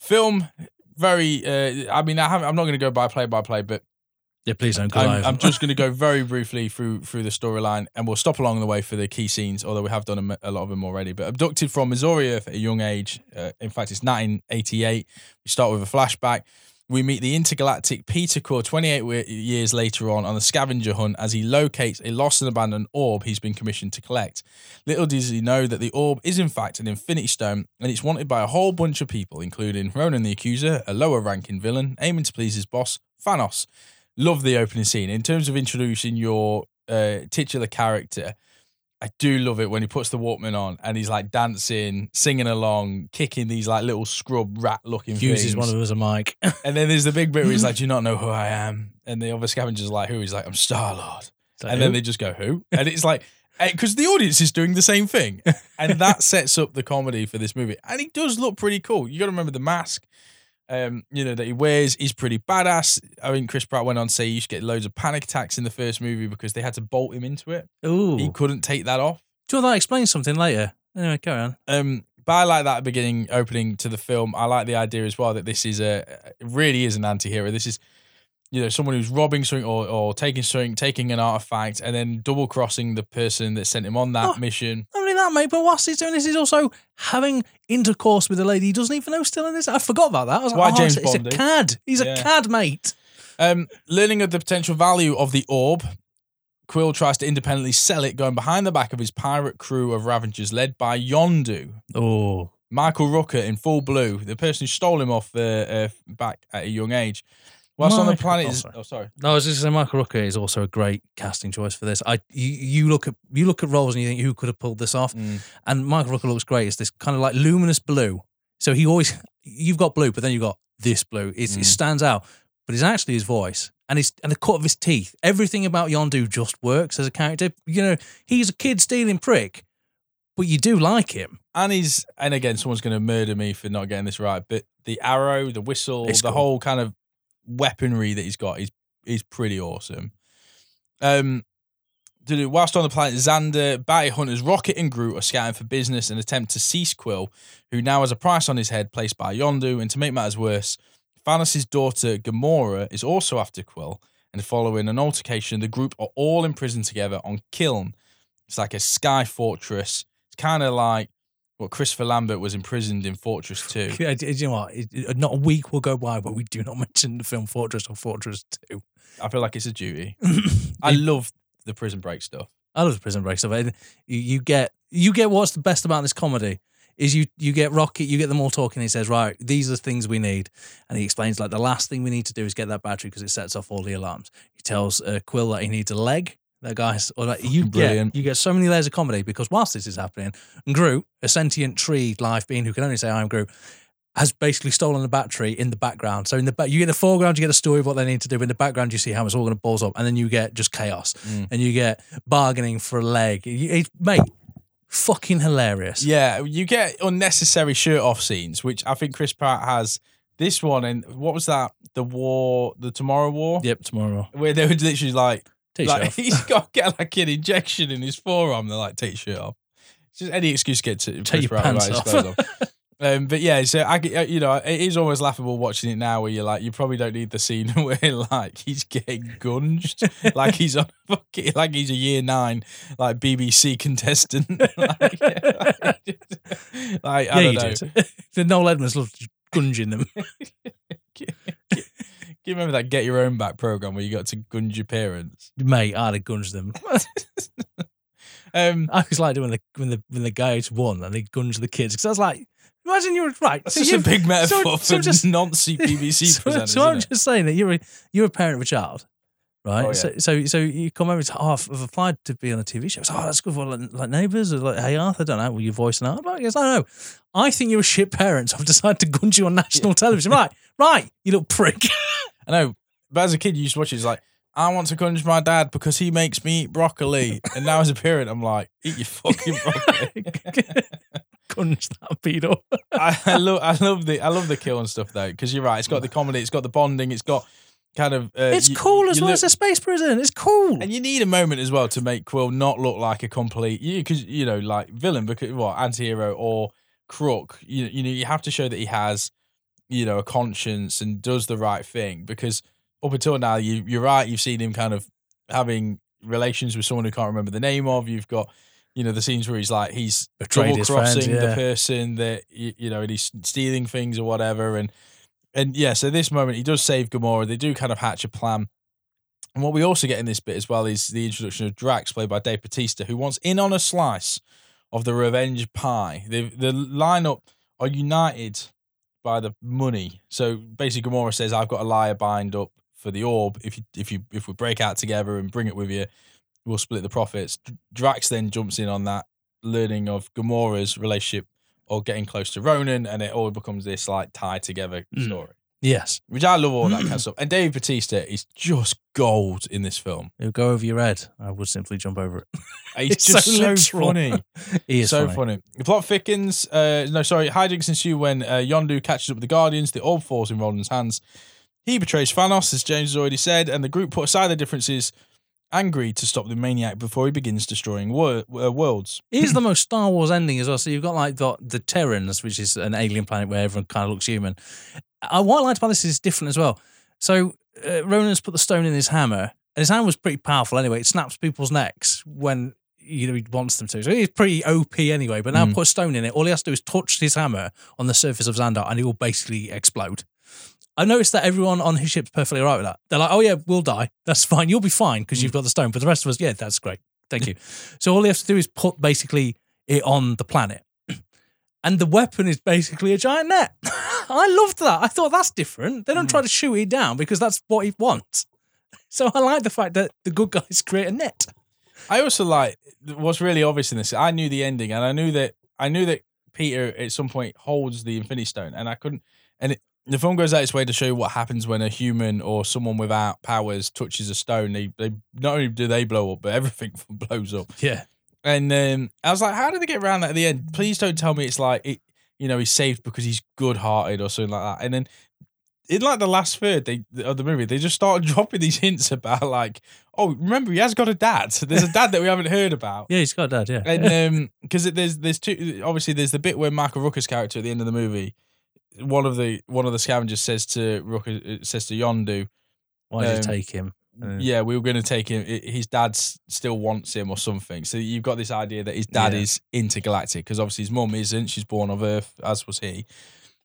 Film, very, uh, I mean, I I'm not going to go by play by play, but Yeah, please don't. I'm, I'm just going to go very briefly through through the storyline, and we'll stop along the way for the key scenes. Although we have done a lot of them already. But abducted from Missouri at a young age. Uh, in fact, it's 1988. We start with a flashback. We meet the intergalactic Peter Core 28 we- years later on on a scavenger hunt as he locates a lost and abandoned orb he's been commissioned to collect. Little does he know that the orb is in fact an Infinity Stone, and it's wanted by a whole bunch of people, including Ronan the Accuser, a lower ranking villain, aiming to please his boss, Thanos love the opening scene in terms of introducing your uh, titular character. I do love it when he puts the Walkman on and he's like dancing, singing along, kicking these like little scrub rat looking uses things. one of them as a mic. and then there's the big bit where he's like, "Do you not know who I am?" And the other scavenger's like, "Who?" He's like, "I'm Star Lord." And then they just go, "Who?" And it's like because the audience is doing the same thing, and that sets up the comedy for this movie. And he does look pretty cool. You got to remember the mask, um, you know that he wears. He's pretty badass. I mean, Chris Pratt went on to say he used to get loads of panic attacks in the first movie because they had to bolt him into it. Ooh. He couldn't take that off. Do you want that explain something later? Anyway, carry on. Um, but I like that beginning opening to the film. I like the idea as well that this is a really is an anti-hero. This is you know someone who's robbing something or, or taking something, taking an artifact, and then double crossing the person that sent him on that Oh. mission. Not only that, mate, but whilst he's doing this, he's also having intercourse with a lady he doesn't even know is still in this. I forgot about that. I was Why like, oh, James it's, it's Bond, a eh? cad. He's Yeah. a cad, mate. Um, learning of the potential value of the orb, Quill tries to independently sell it, going behind the back of his pirate crew of Ravagers led by Yondu. Oh, Michael Rooker in full blue, the person who stole him off uh, uh, back at a young age. Whilst on the Michael- planet oh, is sorry. oh sorry no, I was just saying, Michael Rooker is also a great casting choice for this. I you, you look at you look at roles and you think who could have pulled this off, Mm. and Michael Rooker looks great. It's this kind of like luminous blue. So he always you've got blue, but then you've got this blue. It's, Mm. It stands out, but it's actually his voice and his and the cut of his teeth. Everything about Yondu just works as a character. You know, he's a kid stealing prick, but you do like him. and he's and again someone's going to murder me for not getting this right but the arrow the whistle It's the cool. whole kind of weaponry that he's got is is pretty awesome. Um whilst on the planet Xandar bounty hunters rocket and groot are scouting for business and attempt to seize quill who now has a price on his head placed by yondu and to make matters worse Thanos' daughter gamora is also after quill and following an altercation the group are all imprisoned together on Kyln. It's like a sky fortress. It's kind of like what Christopher Lambert was imprisoned in Fortress 2. Yeah, do You know what? It- Not a week will go by where we do not mention the film Fortress or Fortress Two. I feel like it's a duty. I love the prison break stuff. I love the Prison Break stuff. You, you get you get what's the best about this comedy is you you get Rocket, you get them all talking. He says, "Right, these are the things we need," and he explains like the last thing we need to do is get that battery because it sets off all the alarms. He tells uh, Quill that he needs a leg. Guy's or like you Fucking get you get so many layers of comedy because whilst this is happening, Groot, a sentient tree life being who can only say I'm Groot. Has basically stolen the battery in the background. So in the back, you get the foreground, you get a story of what they need to do. In the background, you see how it's all going to balls up, and then you get just chaos, Mm. and you get bargaining for a leg. It- mate, fucking hilarious. Yeah, you get unnecessary shirt off scenes, which I think Chris Pratt has this one. And what was that? The war, the Tomorrow War? Yep, tomorrow. Where they were literally like, T-shirt like off. he's got to get like an injection in his forearm. They're like, take shirt off. It's just any excuse to get to Chris your pants off. off. Um, but yeah, so I, you know, it is always laughable watching it now, where you're like, you probably don't need the scene where like he's getting gunged, like he's on fucking, like he's a year nine, like BBC contestant. like, like, I yeah, don't you know. did. the Noel Edmonds loved gunging them. Do you remember that Get Your Own Back program where you got to gunge your parents? Mate, I'd have gunged them. Um, I always liked it when the when the when the guys won and they gunged the kids because I was like, imagine you were right. that's so just a big metaphor so for just- Nancy BBC so, presenters. so I'm just saying that you're a, you're a parent of a child, right? Oh, yeah. So so so you come over to oh, I've applied to be on a TV show. So, oh, that's good for like, like neighbours or like Hey Arthur. I don't know. Will you voice an art? Like, yes, I know. I think you're a shit parent. So I've decided to gunge you on national television. Right, right, you little prick. I know, but as a kid, you used to watch it. It's like, I want to gunge my dad because he makes me eat broccoli. And now as a parent, I'm like, eat your fucking broccoli. gunge that beetle. I, I love, I love the, I love the kill and stuff though, because you're right. It's got the comedy, it's got the bonding, it's got kind of. Uh, It's you- cool as well. look- It's a space prison. It's cool. And you need a moment as well to make Quill not look like a complete, you because you know, like villain, because what anti-hero or crook. You you know, you have to show that he has, you know, a conscience and does the right thing. Because up until now, you you're right. You've seen him kind of having relations with someone who can't remember the name of. You've got, you know, the scenes where he's like he's double crossing the person that you, you know, and he's stealing things or whatever. And and yeah, so this moment he does save Gamora. They do kind of hatch a plan. And what we also get in this bit as well is the introduction of Drax, played by Dave Bautista, who wants in on a slice of the revenge pie. The the lineup are united by the money. So basically, Gamora says, "I've got a liar bind up for the orb. If you if you if we break out together and bring it with you, we'll split the profits." Drax then jumps in on that, learning of Gamora's relationship or getting close to Ronan, and it all becomes this like tied together Mm. story. Yes. which I love all that kind of stuff. And Dave Bautista is just gold in this film. It'll go over your head. I would simply jump over it. He's It's just so so, funny. He is so funny. funny. The plot thickens. Uh, no, sorry. Hijinks ensue when uh, Yondu catches up with the Guardians. The orb falls in Roland's hands. He betrays Thanos, as James has already said, and the group put aside their differences, angry to stop the maniac before he begins destroying wor- uh, worlds. Here's the most Star Wars ending as well. So you've got like the, the Terrans, which is an alien planet where everyone kind of looks human. Uh, what I liked about this is different as well. So uh, Ronan's put the stone in his hammer, and his hammer was pretty powerful anyway. It snaps people's necks when you know he wants them to. So he's pretty OP anyway. But now Mm. put a stone in it. All he has to do is touch his hammer on the surface of Xandar, and it will basically explode. I noticed that everyone on his ship's perfectly all right with that. They're like, "Oh yeah, we'll die. That's fine. You'll be fine because you've mm. got the stone." But the rest of us, yeah, that's great. Thank you. so all he has to do is put basically it on the planet, and the weapon is basically a giant net. I loved that. I thought that's different. They don't try mm. to shoot it down because that's what he wants. So I like the fact that the good guys create a net. I also like what's really obvious in this. I knew the ending, and I knew that I knew that Peter at some point holds the Infinity Stone, and I couldn't. And it, the film goes out its way to show you what happens when a human or someone without powers touches a stone. They they not only do they blow up, but everything blows up. Yeah. And um, I was like, how did they get around that at the end? Please don't tell me it's like it, you know, he's saved because he's good hearted or something like that. And then in like the last third they, of the movie, they just started dropping these hints about like, oh, remember he has got a dad. There's a dad that we haven't heard about. Yeah, he's got a dad, yeah. And um, because there's there's two obviously there's the bit where Michael Rooker's character at the end of the movie, one of the one of the scavengers says to Rooker uh, says to Yondu, Why did you um, take him? Uh, yeah, we were going to take him. His dad still wants him or something. So you've got this idea that his dad Yeah. is intergalactic because obviously his mum isn't. She's born of Earth, as was he.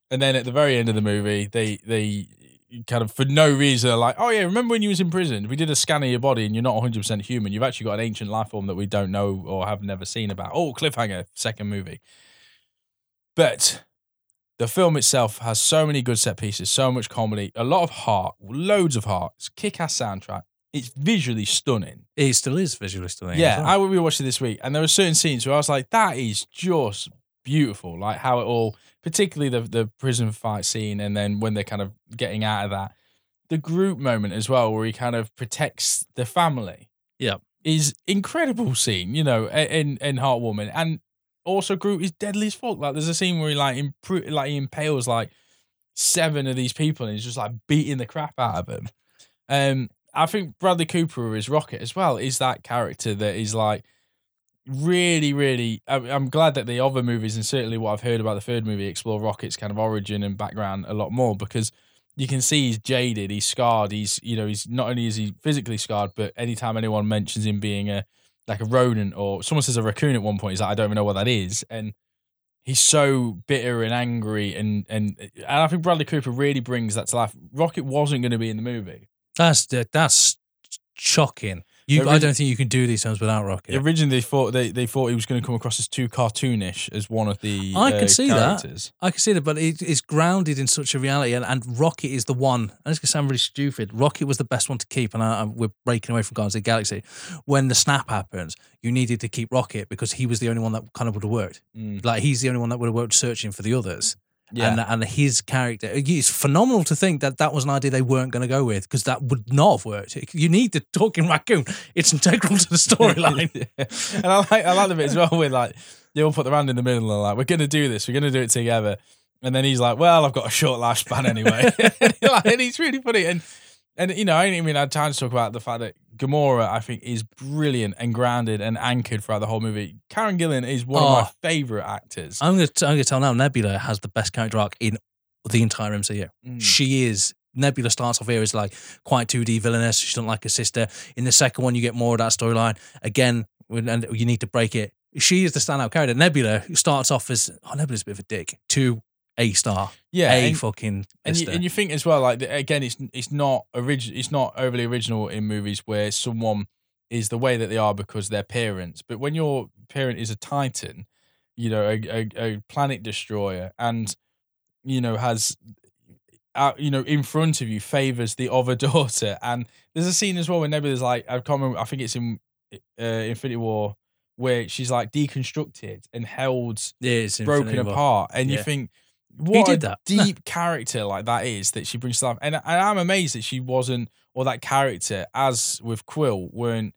And then at the very end of the movie, they they kind of for no reason are like, oh yeah, remember when you was in prison? We did a scan of your body and you're not 100 percent human. You've actually got an ancient life form that we don't know or have never seen about. Oh, cliffhanger, second movie. But the film itself has so many good set pieces, so much comedy, a lot of heart, loads of heart. It's kick-ass soundtrack. It's visually stunning. It still is visually stunning. Yeah, well. I will be watching this week, and there were certain scenes where I was like, "That is just beautiful." Like how it all, particularly the the prison fight scene, and then when they're kind of getting out of that, the group moment as well, where he kind of protects the family. Yeah. is incredible scene, you know, and and heartwarming, and also Groot is deadly as fuck. Like there's a scene where he like impro- like he impales like seven of these people, and he's just like beating the crap out of them. Um, I think Bradley Cooper is Rocket as well. Is that character that is like really, really. I'm glad that the other movies and certainly what I've heard about the third movie explore Rocket's kind of origin and background a lot more because you can see he's jaded, he's scarred, he's you know he's not only is he physically scarred, but anytime anyone mentions him being a like a rodent or someone says a raccoon at one point, he's like I don't even know what that is, and he's so bitter and angry and and and I think Bradley Cooper really brings that to life. Rocket wasn't going to be in the movie. That's that's shocking. You, I don't think you can do these films without Rocket. Originally, they thought they, they thought he was going to come across as too cartoonish as one of the I uh, can see that. I can see that, but it, it's grounded in such a reality, and, and Rocket is the one. And it's going to sound really stupid. Rocket was the best one to keep, and I, I, we're breaking away from Guardians of the Galaxy. When the snap happens, you needed to keep Rocket because he was the only one that kind of would have worked. Mm. Like he's the only one that would have worked searching for the others. Yeah, And, and his character, it's phenomenal to think that that was an idea they weren't going to go with because that would not have worked. You need the talking raccoon; it's integral to the storyline. Yeah. And I like I like the bit as well with like they all put their hand in the middle and like, "We're going to do this. We're going to do it together." And then he's like, "Well, I've got a short lifespan anyway," and, you're like- and he's really funny. And and you know, I ain't even had time to talk about the fact that Gamora, I think, is brilliant and grounded and anchored throughout the whole movie. Karen Gillan is one of my Oh. favorite actors. I'm going to I'm going to tell now. Nebula has the best character arc in the entire MCU. Mm. She is. Nebula starts off here as like quite 2D villainous. She doesn't like her sister. In the second one, you get more of that storyline. Again, when- and you need to break it. She is the standout character. Nebula who starts off as oh, Nebula's a bit of a dick to a star, Yeah, a and- fucking. And you, and you think as well, like again, it's it's not original. It's not overly original in movies where someone is the way that they are because they're parents. But when your parent is a titan, you know, a, a, a planet destroyer, and you know has, out, you know, in front of you favors the other daughter, and there's a scene as well where Nebula's like, I can't remember. I think it's in uh, Infinity War where she's like deconstructed and held Yeah, broken apart, and you think what did a that. deep character like that is that she brings to life. And, and I'm amazed that she wasn't, or that character, as with Quill, weren't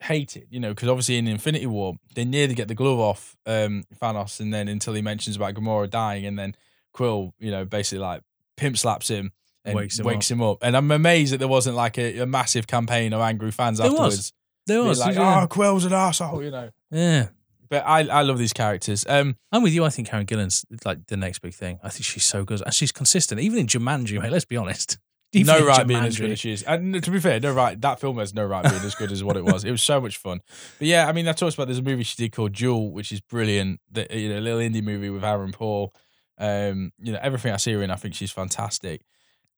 hated. You know, because obviously in Infinity War they nearly get the glove off um, Thanos, and then until he mentions about Gamora dying, and then Quill, you know, basically like pimp slaps him. And Wakes wakes him him, up. and I'm amazed that there wasn't like a, a massive campaign of angry fans There was. afterwards. There was. like, oh, Quill's an asshole, you know. yeah. But I, I love these characters. Um, I'm with you. I think Karen Gillan's like the next big thing. I think she's so good and she's consistent. Even in Jumanji, mate, let's be honest. Even no right being as good as she is. And to be fair, no right. That film has no right being as good as what it was. It was so much fun. But yeah, I mean, I talked about there's a movie she did called Dual, which is brilliant. That you know, a little indie movie with Aaron Paul. Um, you know, everything I see her in, I think she's fantastic.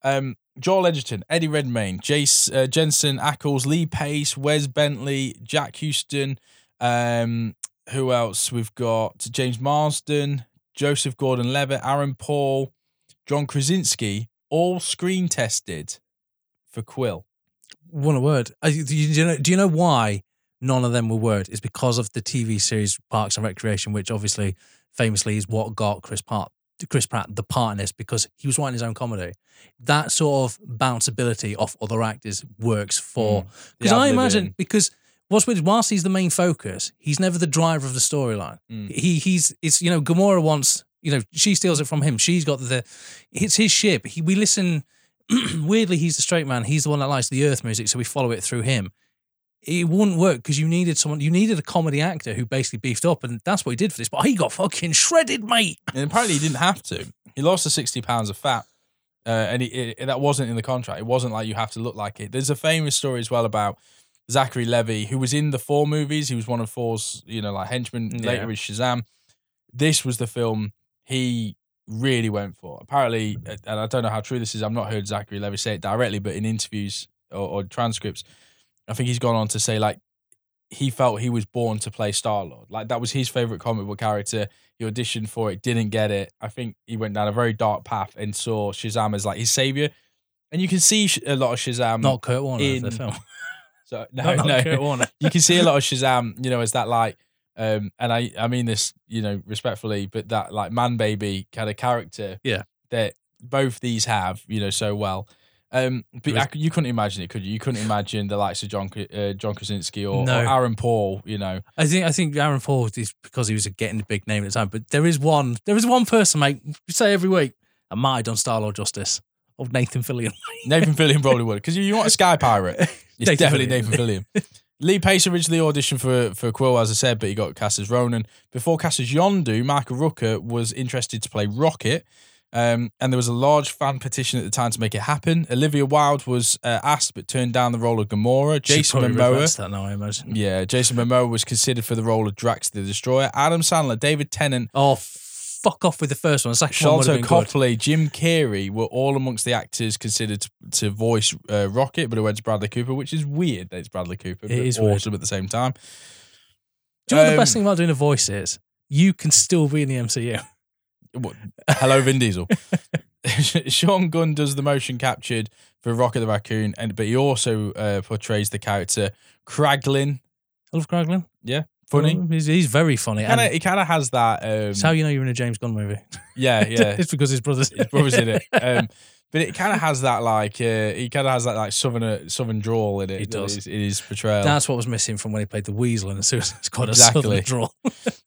Um, Joel Edgerton, Eddie Redmayne, Jace uh, Jensen Ackles, Lee Pace, Wes Bentley, Jack Huston. Um, who else? We've got James Marsden, Joseph Gordon-Levitt, Aaron Paul, John Krasinski, all screen tested for Quill. One a word. Uh, Do you, know? Do you know why none of them were word? It's because of the TV series Parks and Recreation, which obviously famously is what got Chris Pratt, Chris Pratt the part in this because he was writing his own comedy. That sort of bounceability off other actors works for because I imagine because what's weird, is whilst he's the main focus, he's never the driver of the storyline. Mm. He he's it's you know Gamora wants you know she steals it from him. She's got the it's his ship. He, we listen weirdly. He's the straight man. He's the one that likes the Earth music, so we follow it through him. It wouldn't work because you needed someone. You needed a comedy actor who basically beefed up, and that's what he did for this. But he got fucking shredded, mate. And apparently he didn't have to. He lost the 60 pounds of fat. Uh, and he, it, that wasn't in the contract. It wasn't like you have to look like it. There's a famous story as well about Zachary Levi, who was in the Thor movies. He was one of Thor's, you know, like henchmen. Yeah. Later with Shazam. This was the film he really went for. Apparently, and I don't know how true this is. I've not heard Zachary Levi say it directly, but in interviews or, or transcripts, I think he's gone on to say like he felt he was born to play Star Lord. Like that was his favorite comic book character. He auditioned for it, didn't get it. I think he went down a very dark path and saw Shazam as like his savior. And you can see a lot of Shazam. Not Kurt Warner in the film. So, no, not no. Kurt Warner. you can see a lot of Shazam, you know, as that like, um, and I, I mean this, you know, respectfully, but that like man baby kind of character, Yeah. that both these have, you know, so well. Um, but is- I you couldn't imagine it, could you? You couldn't imagine the likes of John, uh, John Krasinski or, No. or Aaron Paul, you know. I think I think Aaron Paul is because he was getting the big name at the time. But there is one, there is one person, mate. We say every week, I might have done Star Lord justice. Of Nathan Fillion. Nathan Fillion probably would because you, you want a sky pirate. It's Nathan definitely Fillion. Nathan Fillion. Lee Pace originally auditioned for for Quill, as I said, but he got cast as Ronan. Before cast as Yondu, Michael Rooker was interested to play Rocket, um, and there was a large fan petition at the time to make it happen. Olivia Wilde was uh, asked but turned down the role of Gamora. Jason Momoa, that now, I imagine. yeah, Jason Momoa was considered for the role of Drax the Destroyer. Adam Sandler, David Tennant, Oh, fuck off with the first one. The second one Sholto good. Copley, Jim Carrey were all amongst the actors considered to, to voice uh, Rocket, but it went to Bradley Cooper, which is weird that it's Bradley Cooper, It but is weird. awesome at the same time. Do you know what the best Um, thing about doing a voice is? You can still be in the MCU. What- Hello, Vin Diesel. Sean Gunn does the motion captured for Rocket the Raccoon, and but he also uh, portrays the character Kraglin. I love Kraglin. Funny. He's, he's very funny. Kinda, And he kind of has that. Um, it's how you know you're in a James Gunn movie. yeah, yeah. it's because his brother's his brother's in it. Um, but it kind of has that like uh, he kind of has that like southern uh, southern drawl in it. He does. is- in his portrayal. That's what was missing from when he played the Weasel in the Suicide Squad. A Exactly. southern draw.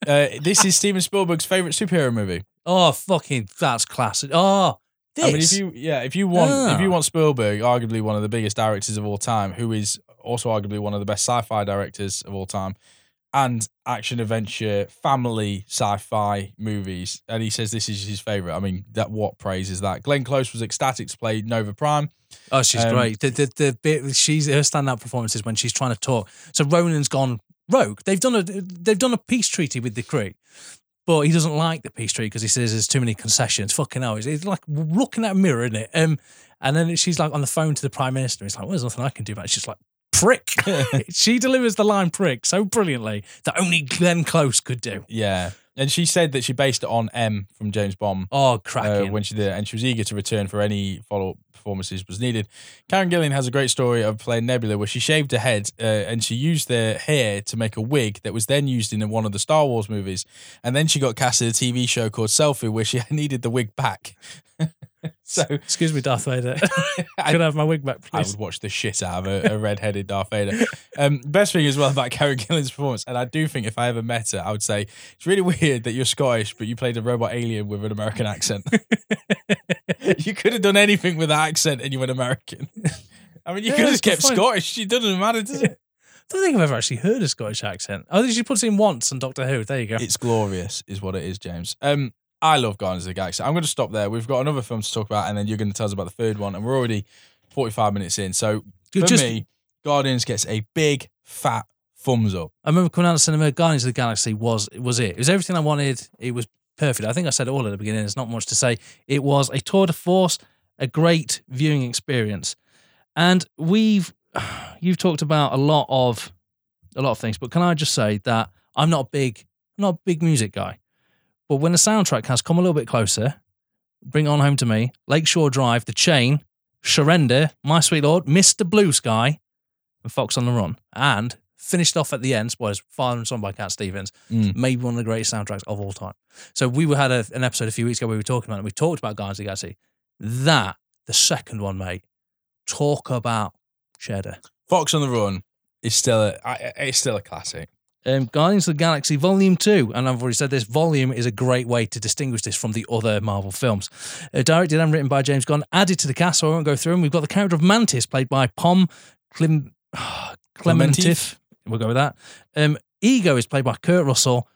Uh, this is Steven Spielberg's favorite superhero movie. Oh, fucking, that's classic. Oh, this. I mean, if you yeah, if you want if you Ah. want Spielberg, arguably one of the biggest directors of all time, who is also arguably one of the best sci-fi directors of all time, and action adventure family sci-fi movies, and he says this is his favorite. I mean, that what praise is that? Glenn Close was ecstatic to play Nova Prime. Oh, she's Um, great. The, the the bit she's her standout performances when she's trying to talk. So Ronan's gone rogue. They've done a they've done a peace treaty with the Kree, but he doesn't like the peace treaty because he says there's too many concessions. Fucking hell, it's, it's like looking at a mirror, isn't it? Um, and then she's like on the phone to the prime minister. He's like, well, "There's nothing I can do about." it. She's like, "Prick." she delivers the line "prick" so brilliantly that only Glenn Close could do. Yeah, And she said that she based it on M from James Bond Oh, uh, cracking. when she did it, and she was eager to return for any follow up performances was needed. Karen Gillan has a great story of playing Nebula where she shaved her head uh, and she used the hair to make a wig that was then used in one of the Star Wars movies. And then she got cast in a TV show called Selfie where she needed the wig back. so Excuse me, Darth Vader. I- Could I have my wig back, I would watch the shit out of a, a red-headed Darth Vader. Um, best thing as well about Karen Gillan's performance, and I do think if I ever met her, I would say it's really weird that you're Scottish, but you played a robot alien with an American accent. you could have done anything with that accent, and you went American. I mean, you Yeah, could have kept point. Scottish. It doesn't matter, does it? I don't think I've ever actually heard a Scottish accent. Oh, did she puts it in once on Doctor Who. There you go. It's glorious, is what it is, James. Um, I love Guardians of the Galaxy. I'm going to stop there. We've got another film to talk about, and then you're going to tell us about the third one, and we're already 45 minutes in. So for just- me, Guardians gets a big fat thumbs up. I remember coming out of the cinema, Guardians of the Galaxy was was it. It was everything I wanted. It was perfect. I think I said it all at the beginning. There's not much to say. It was a tour de force, a great viewing experience, and we've you've talked about a lot of a lot of things. But can I just say that I'm not a big I'm not a big music guy, but when the soundtrack has come a little bit closer, bring it on home to me. Lakeshore Drive, The Chain, Surrender, My Sweet Lord, Mr. Blue Sky, and Fox on the Run, and finished off at the end. Spoilers: Father and Son by Cat Stevens, Mm. maybe one of the greatest soundtracks of all time. So we were- had a, an episode a few weeks ago where we were talking about it. We talked about Guardians of the Galaxy. That the second one, mate. Talk about cheddar. Fox on the Run is still a, it's still a classic. Um, Guardians of the Galaxy Volume 2, and I've already said this, Volume is a great way to distinguish this from the other Marvel films. Uh, directed and written by James Gunn, added to the cast, so I won't go through them. We've got the character of Mantis, played by Pom Clem- Clementif. We'll go with that. Um, Ego is played by Kurt Russell.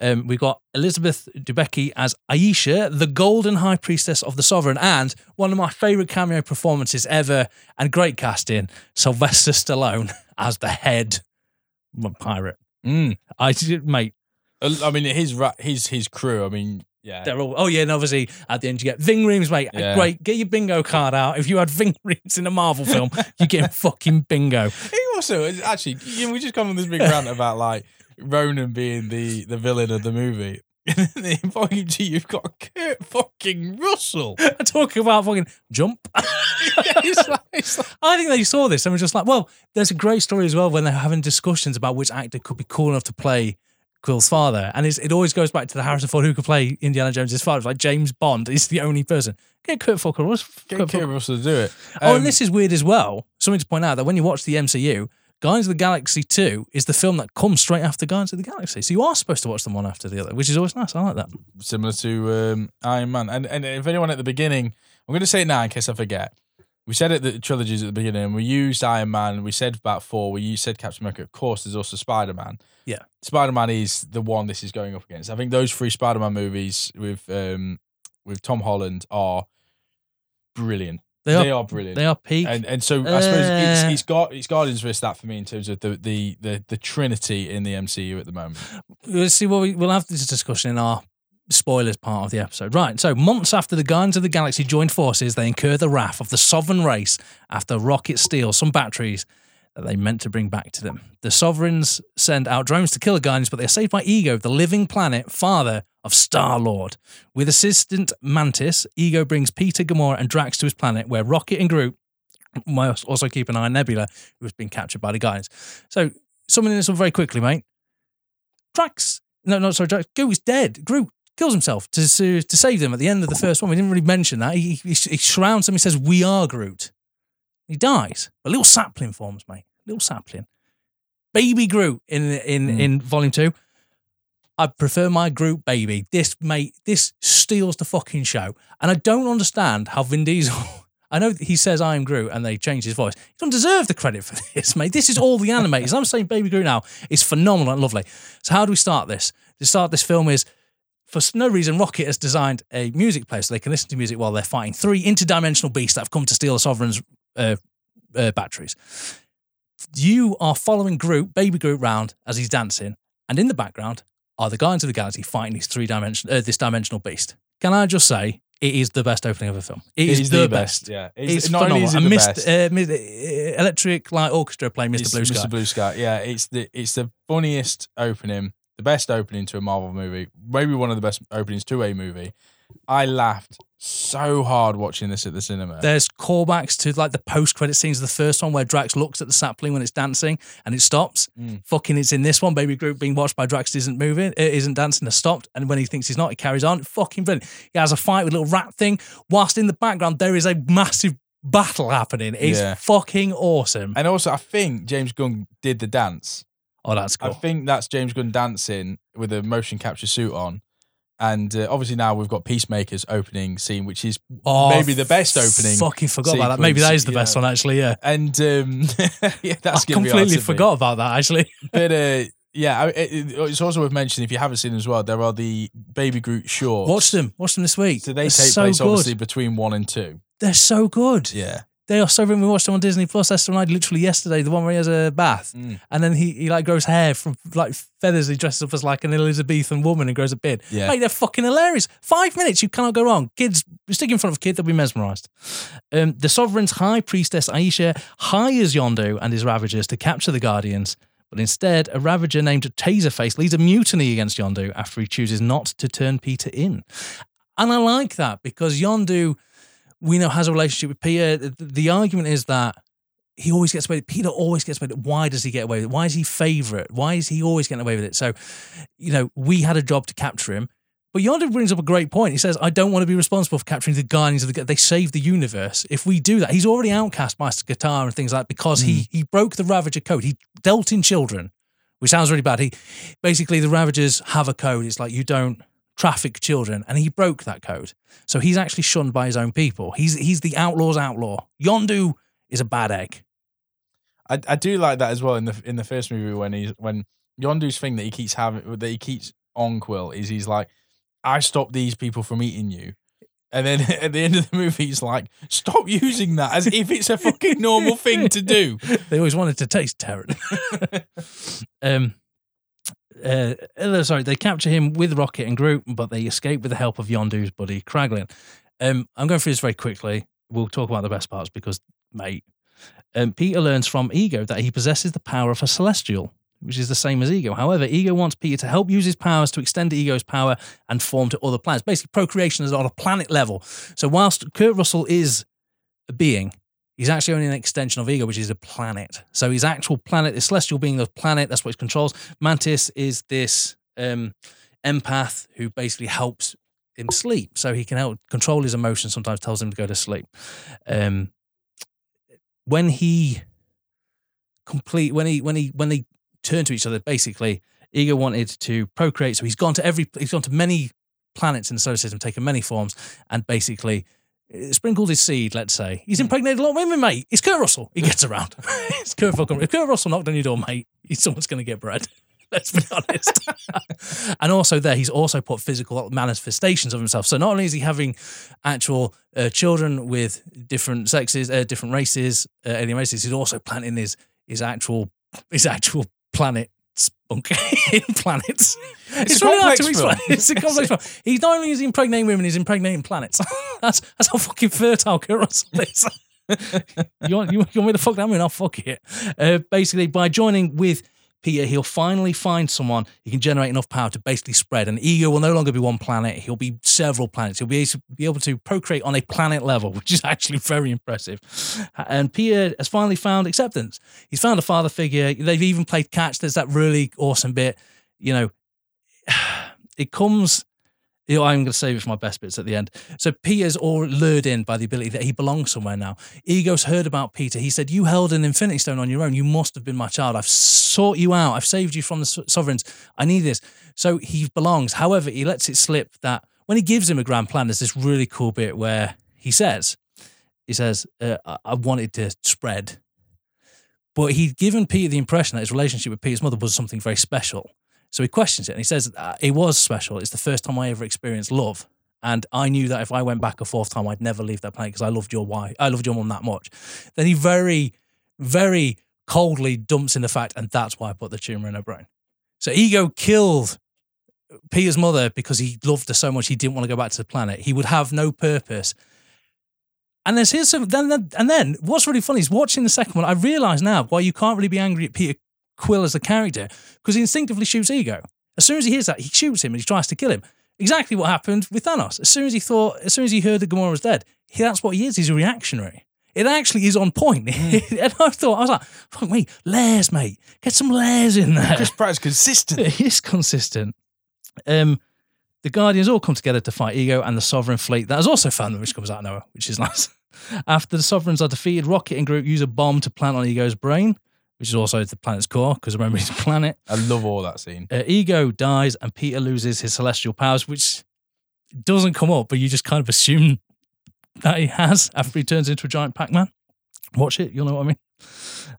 Um, we've got Elizabeth Debicki as Ayesha, the golden high priestess of the sovereign, and one of my favourite cameo performances ever, and great casting, Sylvester Stallone as the head pirate. Mm. I did, mate. I mean, his his his crew. I mean, yeah, They're all. Oh yeah, and obviously at the end you get Ving Rhames, mate. Yeah. Great, get your bingo card out. If you had Ving Rhames in a Marvel film, you get fucking bingo. He also actually, you know, we just come on this big rant about like Ronan being the the villain of the movie. In volume two, you've got Kurt fucking Russell. Talking about fucking jump. It's like- it's like- I think they saw this and were just like, well, there's a great story as well when they're having discussions about which actor could be cool enough to play Quill's father. And it's, it always goes back to the Harrison Ford who could play Indiana Jones' father. It's like James Bond is the only person. Get Kurt fucking Russell. Get Kurt Kurt Russell to do it. Oh, Um, and this is weird as well. Something to point out that when you watch the MCU, Guardians of the Galaxy 2 is the film that comes straight after Guardians of the Galaxy. So you are supposed to watch them one after the other, which is always nice. I like that. similar to um, Iron Man. And and if anyone at the beginning, I'm going to say it now in case I forget. We said it the trilogies at the beginning. We used Iron Man. We said about Thor. We used, said Captain America. Of course, there's also Spider Man. Yeah. Spider Man is the one this is going up against. I think those three Spider Man movies with um with Tom Holland are brilliant. They are, They are brilliant. they are peak. and and so I suppose it's Uh. it's got it's Guardians versus that for me in terms of the the the, the Trinity in the MCU at the moment. We'll see what we, we'll have this discussion in our spoilers part of the episode. Right. So months after the Guardians of the Galaxy joined forces, they incur the wrath of the sovereign race after Rocket steals some batteries that they meant to bring back to them. The sovereigns send out drones to kill the Guardians, but they're saved by Ego, the living planet father of Star Lord. With assistant Mantis, Ego brings Peter, Gamora, and Drax to his planet, where Rocket and Groot must also keep an eye on Nebula, who has been captured by the Guardians. So, summing this up very quickly, mate. Drax, no, no, sorry, Drax, Groot is dead. Groot kills himself to, to to save them at the end of the first one. We didn't really mention that. He, he, he surrounds them. He says, "We are Groot." He dies. A little sapling forms, mate. Little sapling. Baby Groot in in Mm. in Volume Two. I prefer my Groot baby. This mate, this steals the fucking show, and I don't understand how Vin Diesel. I know he says I am Groot, and they change his voice. He doesn't deserve the credit for this, mate. This is all the animators. I'm saying Baby Groot now is phenomenal and lovely. So how do we start this? To start this film is for no reason, Rocket has designed a music player so they can listen to music while they're fighting three interdimensional beasts that have come to steal the Sovereign's uh, uh, batteries. You are following Groot, baby Groot, round as he's dancing, and in the background are the Guardians of the Galaxy fighting these three dimension, uh, this dimensional beast. Can I just say, it is the best opening of a film. It is He's the, best. Yeah, It's not only phenomenal. is it the Mr. best. Uh, uh, Electric Light Orchestra playing Mr. It's Blue Sky. Mr. Blue Sky. Yeah, it's the it's the funniest opening. the best opening to a Marvel movie, maybe one of the best openings to a movie. I laughed so hard watching this at the cinema. There's callbacks to like the post credit scenes of the first one where Drax looks at the sapling when it's dancing and it stops. Mm. Fucking, it's in this one. Baby Groot being watched by Drax isn't moving, it isn't dancing, has stopped. And when he thinks he's not, he carries on. Fucking brilliant. He has a fight with a little rat thing, whilst in the background there is a massive battle happening. It's Yeah. fucking awesome. and also, I think James Gunn did the dance. Oh, that's cool. I think that's James Gunn dancing with a motion capture suit on. And uh, obviously now we've got Peacemaker's opening scene, which is Oh, maybe the best opening Fucking forgot about that. Maybe that sequence, is the best yeah. one, actually. Yeah. and um, yeah, that's I gonna be hard completely to beat. forgot about that, actually. But uh, yeah, I- it, it- it's also worth mentioning if you haven't seen them as well, there are the Baby Groot shorts. Watch them. Watch them this week. So they They're take so place good. obviously between one and two. They're so good. Yeah. They are so brilliant. We watched them on Disney Plus. Esther and I literally yesterday, the one where he has a bath. Mm. And then he, he like grows hair from like feathers. He dresses up as like an Elizabethan woman and grows a beard. Yeah. Mate, they're fucking hilarious. Five minutes, you cannot go wrong. Kids, stick in front of a kid, they'll be mesmerized. Um, the Sovereign's High Priestess Ayesha hires Yondu and his Ravagers to capture the Guardians. But instead, a Ravager named Taserface leads a mutiny against Yondu after he chooses not to turn Peter in. And I like that because Yondu, we know, has a relationship with Peter. The, the argument is that he always gets away. with it. Peter always gets away. with it. Why does he get away with it? Why is he favourite? Why is he always getting away with it? So, you know, we had a job to capture him. But Yondu brings up a great point. He says, I don't want to be responsible for capturing the Guardians of the They saved the universe. If we do that, he's already outcast Master Guitar and things like that because he mm. he broke the Ravager code. He dealt in children, which sounds really bad. He basically the Ravagers have a code. It's like you don't traffic children, and he broke that code. So he's actually shunned by his own people. He's he's the outlaw's outlaw. Yondu is a bad egg. I, I do like that as well in the in the first movie when he's when Yondu's thing that he keeps having that he keeps on Quill is he's like, I stopped these people from eating you. And then at the end of the movie, he's like, "Stop using that as if it's a fucking normal thing to do." They always wanted to taste Terran. um, uh, uh, sorry, they capture him with Rocket and Groot, but they escape with the help of Yondu's buddy Kraglin. Um, I'm going through this very quickly. We'll talk about the best parts because, mate, um, Peter learns from Ego that he possesses the power of a celestial, which is the same as Ego. However, Ego wants Peter to help use his powers to extend Ego's power and form to other planets. Basically, procreation is on a planet level. So, whilst Kurt Russell is a being, He's actually only an extension of Ego, which is a planet. So his actual planet, the celestial being the planet, that's what he controls. Mantis is this um, empath who basically helps him sleep. So he can help control his emotions, sometimes tells him to go to sleep. Um, when he complete when he when he when they turn to each other, basically, Ego wanted to procreate. So he's gone to every he's gone to many planets in the solar system, taken many forms, and basically sprinkled his seed, let's say. He's impregnated a lot of women, mate. It's Kurt Russell. He gets around. it's Kurt fucking. If Kurt Russell knocked on your door, mate, someone's going to get bread. Let's be honest. and also, there, he's also put physical manifestations of himself. So not only is he having actual uh, children with different sexes, uh, different races, uh, alien races, he's also planting his his actual his actual planet spunk in planets. It's, a really hard to explain. It's a complex film. He's not only is he impregnating women, he's impregnating planets. that's that's how fucking fertile Kurt Russell is. you, want, you, you want me to fuck that man? I'll fuck it. Uh, basically, by joining with Peter, he'll finally find someone who can generate enough power to basically spread. And Ego will no longer be one planet; he'll be several planets. He'll be able to, procreate on a planet level, which is actually very impressive. And Peter has finally found acceptance. He's found a father figure. They've even played catch. There's that really awesome bit. You know, it comes. You know, I'm going to save it for my best bits at the end. So Peter's all lured in by the ability that he belongs somewhere now. Ego's heard about Peter. He said, "You held an Infinity Stone on your own. You must have been my child. I've sought you out. I've saved you from the so- sovereigns. I need this." So he belongs. However, he lets it slip that when he gives him a grand plan, there's this really cool bit where he says, "He says, uh, I wanted to spread." But he'd given Peter the impression that his relationship with Peter's mother was something very special. So he questions it and he says, uh, It was special. It's the first time I ever experienced love. And I knew that if I went back a fourth time, I'd never leave that planet because I loved your wife. I loved your mum that much. Then he very, very coldly dumps in the fact, and that's why I put the tumor in her brain. So Ego killed Peter's mother because he loved her so much he didn't want to go back to the planet. He would have no purpose. And there's here's some then then- and then what's really funny is watching the second one. I realise now why you can't really be angry at Peter Quill as a character because he instinctively shoots Ego. As soon as he hears that, he shoots him and he tries to kill him. Exactly what happened with Thanos. As soon as he thought, as soon as he heard that Gamora was dead, he, that's what he is. He's a reactionary. It actually is on point. and I thought, I was like, fuck me, layers, mate. Get some layers in there. Chris Pratt's consistent. It is consistent. Um, the Guardians all come together to fight Ego and the Sovereign fleet that has also found them, which comes out of nowhere, which is nice. After the Sovereigns are defeated, Rocket and Groot use a bomb to plant on Ego's brain, which is also the planet's core, because remember he's a planet. I love all that scene. Uh, Ego dies and Peter loses his celestial powers, which doesn't come up, but you just kind of assume that he has after he turns into a giant Pac-Man. Watch it, you'll know what I mean.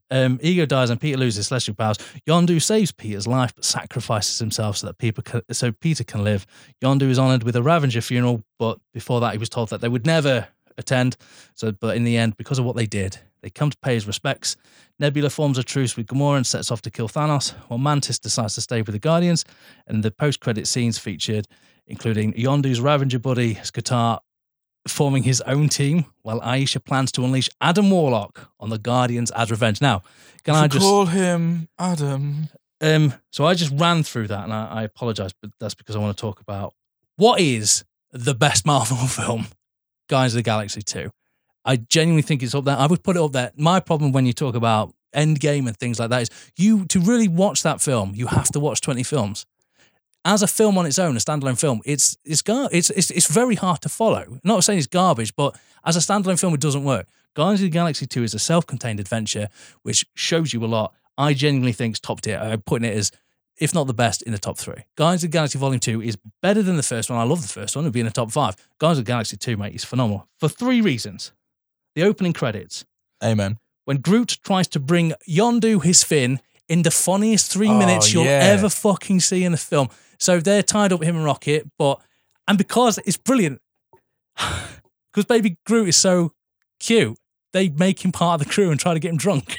Um, Ego dies and Peter loses celestial powers. Yondu saves Peter's life but sacrifices himself so that Peter can, so Peter can live. Yondu is honored with a Ravager funeral, but before that he was told that they would never attend. So, but in the end, because of what they did, they come to pay his respects. Nebula forms a truce with Gamora and sets off to kill Thanos, while Mantis decides to stay with the Guardians. And the post-credit scenes featured, including Yondu's Ravager buddy Stakar forming his own team, while Ayesha plans to unleash Adam Warlock on the Guardians as revenge. Now, can I just call him Adam? um, so I just ran through that, and I, I apologize, but that's because I want to talk about what is the best Marvel film, Guys of the Galaxy Two. I genuinely think it's up there. I would put it up there. My problem when you talk about Endgame and things like that is you to really watch that film, you have to watch twenty films. As a film on its own, a standalone film, it's it's gar- it's it's, it's very hard to follow. not saying it's garbage, but as a standalone film, it doesn't work. Guardians of the Galaxy 2 is a self-contained adventure which shows you a lot. I genuinely think it's top tier. I'm putting it as, if not the best, in the top three. Guardians of the Galaxy Volume 2 is better than the first one. I love the first one. It'd be in the top five. Guardians of the Galaxy 2, mate, is phenomenal. For three reasons. The opening credits. Amen. When Groot tries to bring Yondu his fin in the funniest three Oh, minutes you'll yeah. ever fucking see in a film. So they're tied up, him and Rocket, but, and because it's brilliant, because baby Groot is so cute, they make him part of the crew and try to get him drunk.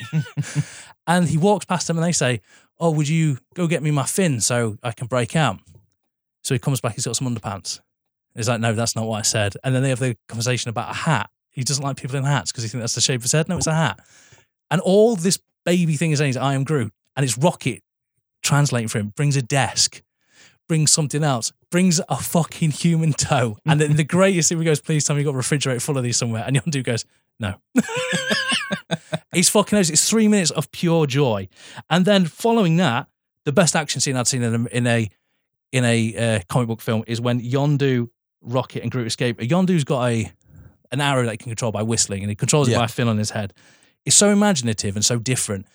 and he walks past them and they say, Oh, would you go get me my fin so I can break out? So he comes back, he's got some underpants. He's like, No, that's not what I said. And then they have the conversation about a hat. He doesn't like people in hats because he thinks that's the shape of his head. No, it's a hat. And all this baby thing is saying is, I am Groot. And it's Rocket translating for him, brings a desk, brings something else, brings a fucking human toe. And then the greatest thing, he goes, Please tell me you've got a refrigerator full of these somewhere. And Yondu goes, No. He's fucking knows. It's three minutes of pure joy. And then following that, the best action scene I'd seen in a in a, in a uh, comic book film is when Yondu, Rocket, and Groot escape. Yondu's got a an arrow that he can control by whistling, and he controls it Yeah. by a fin on his head. It's so imaginative and so different.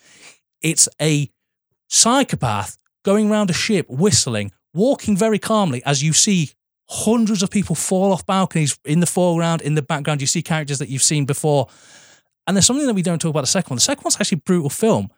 It's a psychopath going around a ship whistling, walking very calmly as you see hundreds of people fall off balconies in the foreground, in the background. You see characters that you've seen before. And there's something that we don't talk about the second one. The second one's actually a brutal film.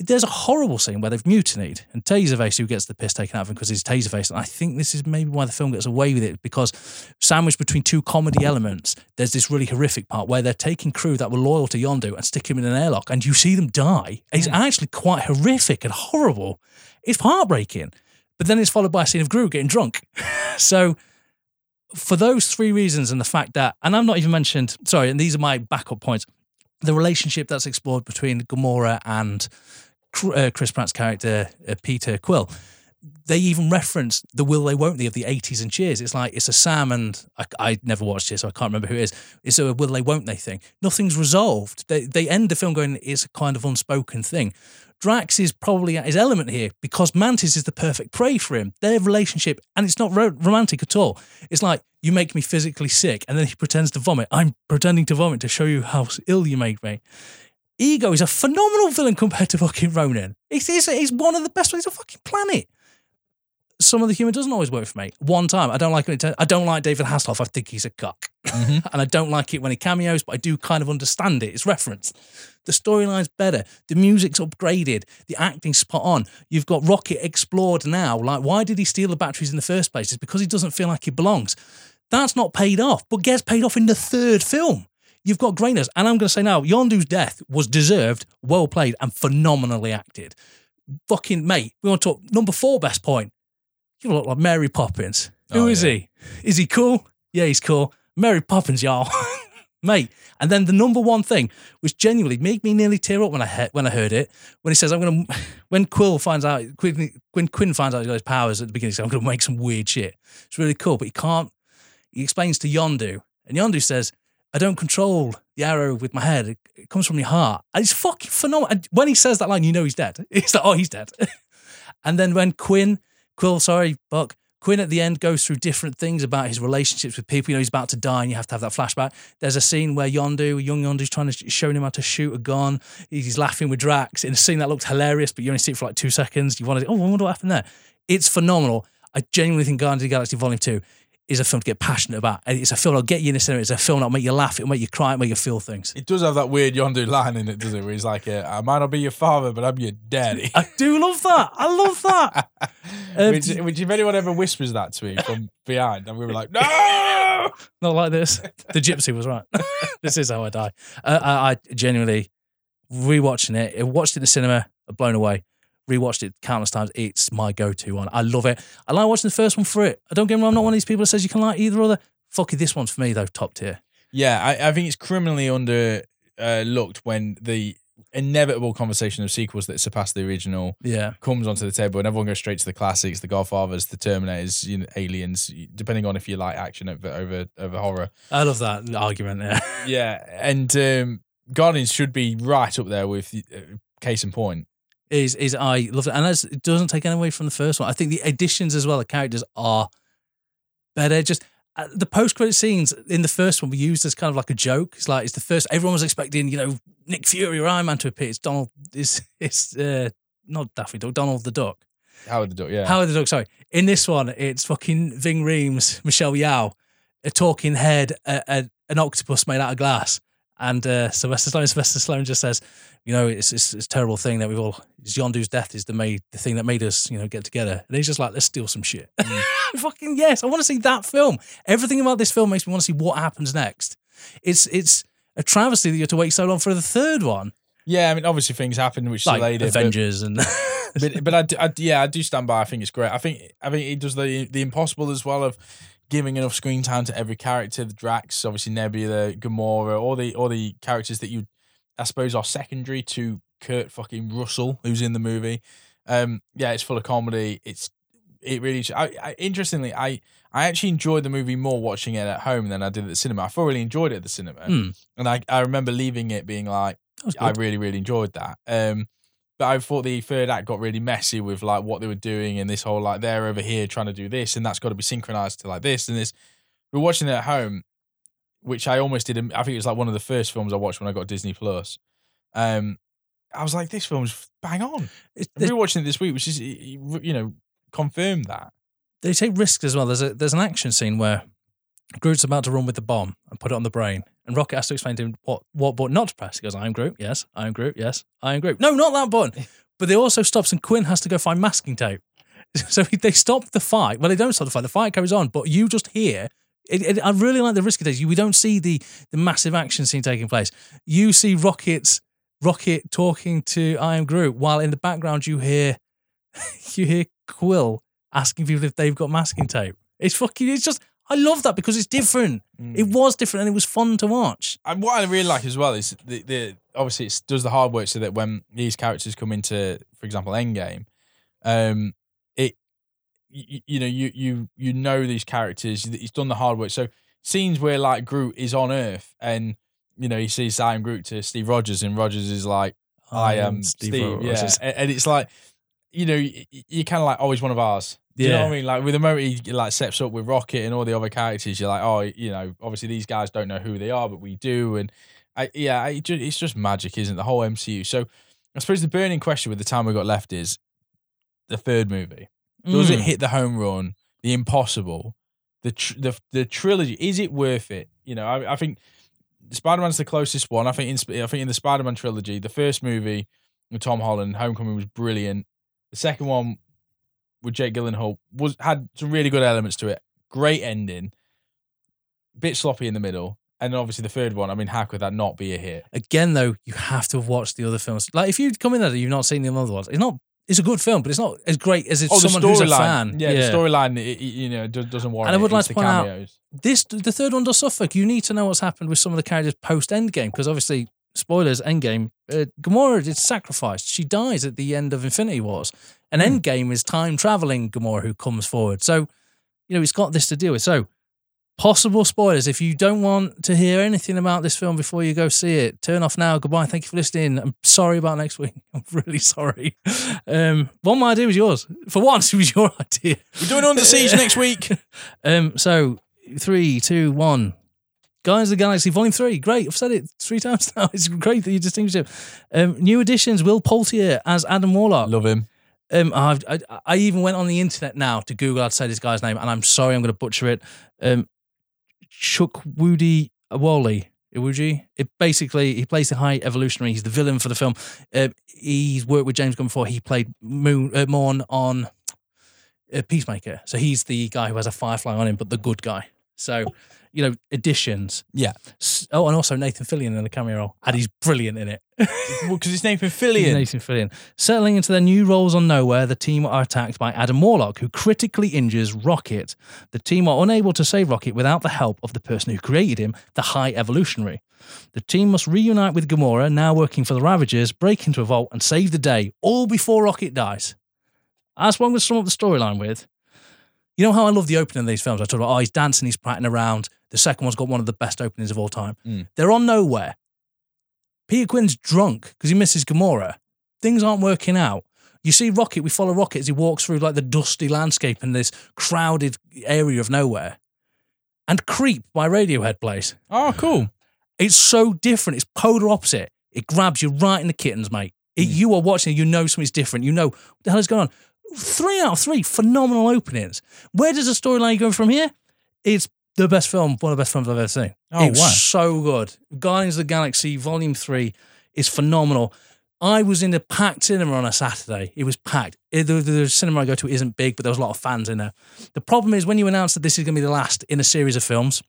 There's a horrible scene where they've mutinied, and Taserface, who gets the piss taken out of him because he's Taserface. And I think this is maybe why the film gets away with it because sandwiched between two comedy elements, there's this really horrific part where they're taking crew that were loyal to Yondu and stick him in an airlock, and you see them die. It's mm. actually quite horrific and horrible. It's heartbreaking. But then it's followed by a scene of Groot getting drunk. so for those three reasons and the fact that, and I'm not even mentioned, sorry, and these are my backup points, the relationship that's explored between Gamora and uh, Chris Pratt's character, uh, Peter Quill. They even reference the will they won't they of the 80s and cheers. It's like it's a Sam and I, I never watched it, so I can't remember who it is. It's a will they won't they thing. Nothing's resolved. They they end the film going, it's a kind of unspoken thing. Drax is probably at his element here because Mantis is the perfect prey for him. Their relationship, and it's not ro- romantic at all. It's like, you make me physically sick, and then he pretends to vomit. I'm pretending to vomit to show you how ill you make me. Ego is a phenomenal villain compared to fucking Ronan. He's, he's, he's one of the best ones on the fucking planet. Some of the humor doesn't always work for me. One time, I don't like it. I don't like David Hasselhoff. I think he's a cock, mm-hmm. and I don't like it when he cameos. But I do kind of understand it. It's referenced. The storyline's better. The music's upgraded. The acting's spot on. You've got Rocket explored now. Like, why did he steal the batteries in the first place? It's because he doesn't feel like he belongs. That's not paid off, but gets paid off in the third film. You've got greatness. And I'm going to say now, Yondu's death was deserved, well played, and phenomenally acted. Fucking mate, we want to talk number four best point. You look like Mary Poppins. Who Oh, is yeah. he? Is he cool? Yeah, he's cool. Mary Poppins, y'all. mate. And then the number one thing was genuinely made me nearly tear up when I he- when I heard it. When he says, "I'm gonna," when Quill finds out, Quinn, when Quinn finds out he's got his powers at the beginning, he says, "I'm gonna make some weird shit." It's really cool, but he can't. He explains to Yondu, and Yondu says, "I don't control the arrow with my head. It, it comes from your heart." And it's fucking phenomenal. And when he says that line, you know he's dead. It's like, oh, he's dead. and then when Quinn, Quill, sorry, Buck. Quinn at the end goes through different things about his relationships with people. You know, he's about to die and you have to have that flashback. There's a scene where Yondu, young Yondu's trying to sh- showing him how to shoot a gun. He's laughing with Drax in a scene that looked hilarious, but you only see it for like two seconds. You want to, oh, I wonder what happened there. It's phenomenal. I genuinely think Guardians of the Galaxy Volume 2 is a film to get passionate about. And it's a film that'll get you in the cinema. It's a film that'll make you laugh, it'll make you cry, it'll make you feel things. It does have that weird Yondu line in it, does it? Where he's like, uh, "I might not be your father, but I'm your daddy." I do love that. I love that. Um, which, which, if anyone ever whispers that to me from behind, and we were like, "No!" Not like this. The gypsy was right. this is how I die. Uh, I, I genuinely rewatching it. I watched it in the cinema, blown away. Rewatched it countless times. It's my go-to one. I love it. I like watching the first one for it. I don't get me wrong. I'm not one of these people that says you can like either other. Fuck it, this one's for me though. Top tier. Yeah, I, I think it's criminally under uh, looked when the inevitable conversation of sequels that surpass the original Yeah. comes onto the table, and everyone goes straight to the classics, the Godfathers, the Terminators, you know, Aliens, depending on if you like action over over, over horror. I love that argument. Yeah. Yeah, and um, Guardians should be right up there with uh, case in point. Is is I love it, and it doesn't take any away from the first one. I think the additions as well, the characters are better. Just uh, the post credit scenes in the first one were used as kind of like a joke. It's like it's the first. Everyone was expecting, you know, Nick Fury or Iron Man to appear. It's Donald. It's it's uh, not Daffy Duck. Donald the Duck. Howard the Duck, yeah. Howard the Duck. Sorry. In this one, it's fucking Ving Rhames, Michelle Yeoh, a talking head, a, a, an octopus made out of glass. And uh, Sylvester Stallone, Sylvester Stallone just says, you know, it's, it's, it's a terrible thing that we've all, it's Yondu's death is the made the thing that made us, you know, get together. And he's just like, let's steal some shit. Fucking yes, I want to see that film. Everything about this film makes me want to see what happens next. It's it's a travesty that you have to wait so long for the third one, yeah, I mean, obviously things happen which like delayed it. Avengers and but but I, do- I yeah I do stand by. I think it's great. I think I think it does the the impossible as well of giving enough screen time to every character. The Drax, obviously Nebula, Gamora, all the all the characters that you I suppose are secondary to Kurt fucking Russell, who's in the movie. Um, yeah, it's full of comedy. It's it really. I, I interestingly, I I actually enjoyed the movie more watching it at home than I did at the cinema. I thoroughly enjoyed it at the cinema, Hmm. and I I remember leaving it being like. I really, really enjoyed that. Um, but I thought the third act got really messy with like what they were doing and this whole like they're over here trying to do this and that's got to be synchronized to like this and this. We're watching it at home, which I almost did. I think it was like one of the first films I watched when I got Disney Plus. Um, I was like, this film's bang on. It's- we were watching it this week, which is you know confirmed that. they take risks as well. There's a there's an action scene where Groot's about to run with the bomb and put it on the brain, and Rocket has to explain to him what what button not to press. He goes, "I am Groot, yes. I am Groot, yes. I am Groot. No, not that button." But they also stops, and Quill has to go find masking tape. So they stop the fight. Well, they don't stop the fight. The fight carries on, but you just hear. It, it, I really like the risk it takes. You we don't see the the massive action scene taking place. You see Rocket's Rocket talking to I am Groot, while in the background you hear you hear Quill asking people if they've got masking tape. It's fucking. It's just. I love that because it's different. It was different and it was fun to watch. And what I really like as well is the, the obviously it does the hard work so that when these characters come into, for example, Endgame, um, it you, you know you you you know these characters. He's done the hard work. So scenes where like Groot is on Earth and you know he says I am Groot to Steve Rogers and Rogers is like I am Steve. yeah, Rogers. and, and it's like you know you're kind of like always one of ours. Do you know what I mean? Like with the moment he like steps up with Rocket and all the other characters, you're like, oh, you know, obviously these guys don't know who they are, but we do. And I, yeah, I, it's just magic, isn't it? The whole MCU. So I suppose the burning question with the time we got left is the third movie. Does it Mm. hit the home run? The impossible, the tr- the the trilogy. Is it worth it? You know, I, I think Spider Man's the closest one. I think in I think in the Spider Man trilogy, the first movie with Tom Holland, Homecoming was brilliant. The second one with Jake Gyllenhaal was had some really good elements to it. Great ending, bit sloppy in the middle, and then obviously the third one. I mean, how could that not be a hit? Again, though, you have to have watched the other films. Like if you come in there, and you've not seen the other ones. It's not. it's a good film, but it's not as great as if Oh, someone who's a storyline. fan. Yeah, the storyline. You know, doesn't warrant. And I would it. like It's to the point out- cameos. this the third one does suffer. You need to know what's happened with some of the characters post Endgame because obviously spoilers Endgame. Uh, Gamora is sacrificed. She dies at the end of Infinity Wars, and Hmm. Endgame is time traveling Gamora who comes forward. So you know he's got this to deal with. So possible spoilers. If you don't want to hear anything about this film before you go see it, turn off now. Goodbye. Thank you for listening. I'm sorry about next week. I'm really sorry. Um, one my idea was yours. For once, it was your idea. We're doing Under Siege next week. Um, so three, two, one. Guardians of the Galaxy Volume Three. Great. I've said it three times now. It's great that you distinguished him. Um, new additions: Will Poulter as Adam Warlock. Love him. Um, I've, I, I even went on the internet now to Google how to say this guy's name, and I'm sorry, I'm going to butcher it. Um, Chuck Woody Wally. Iwuji. It basically he plays the High Evolutionary. He's the villain for the film. Uh, he's worked with James Gunn before. He played Moon uh, Murn on uh, Peacemaker, so he's the guy who has a firefly on him, but the good guy. So you know additions. Yeah. Oh, and also Nathan Fillion in the cameo role, and he's brilliant in it. Well, because it's Nathan Fillion. Nathan Fillion. Settling into their new roles on Knowhere, the team are attacked by Adam Warlock, who critically injures Rocket. The team are unable to save Rocket without the help of the person who created him, the High Evolutionary. The team must reunite with Gamora, now working for the Ravagers, break into a vault, and save the day, all before Rocket dies. That's what I'm going to sum up the storyline with. You know how I love the opening of these films? I talk about, oh, he's dancing, he's prattling around. The second one's got one of the best openings of all time. Mm. They're on Knowhere. Peter Quill's drunk because he misses Gamora. Things aren't working out. You see Rocket, we follow Rocket as he walks through like the dusty landscape in this crowded area of Knowhere. And Creep by Radiohead plays. Oh, cool. It's so different. It's polar opposite. It grabs you right in the kittens, mate. It, You are watching, you know something's different. You know what the hell is going on. Three out of three phenomenal openings. Where does the storyline go from here? It's the best film, one of the best films I've ever seen. Oh, it's wow. so good. Guardians of the Galaxy Volume 3 is phenomenal. I was in a packed cinema on a Saturday. It was packed. It- the, the, the cinema I go to isn't big, but there was a lot of fans in there. The problem is when you announce that this is going to be the last in a series of films,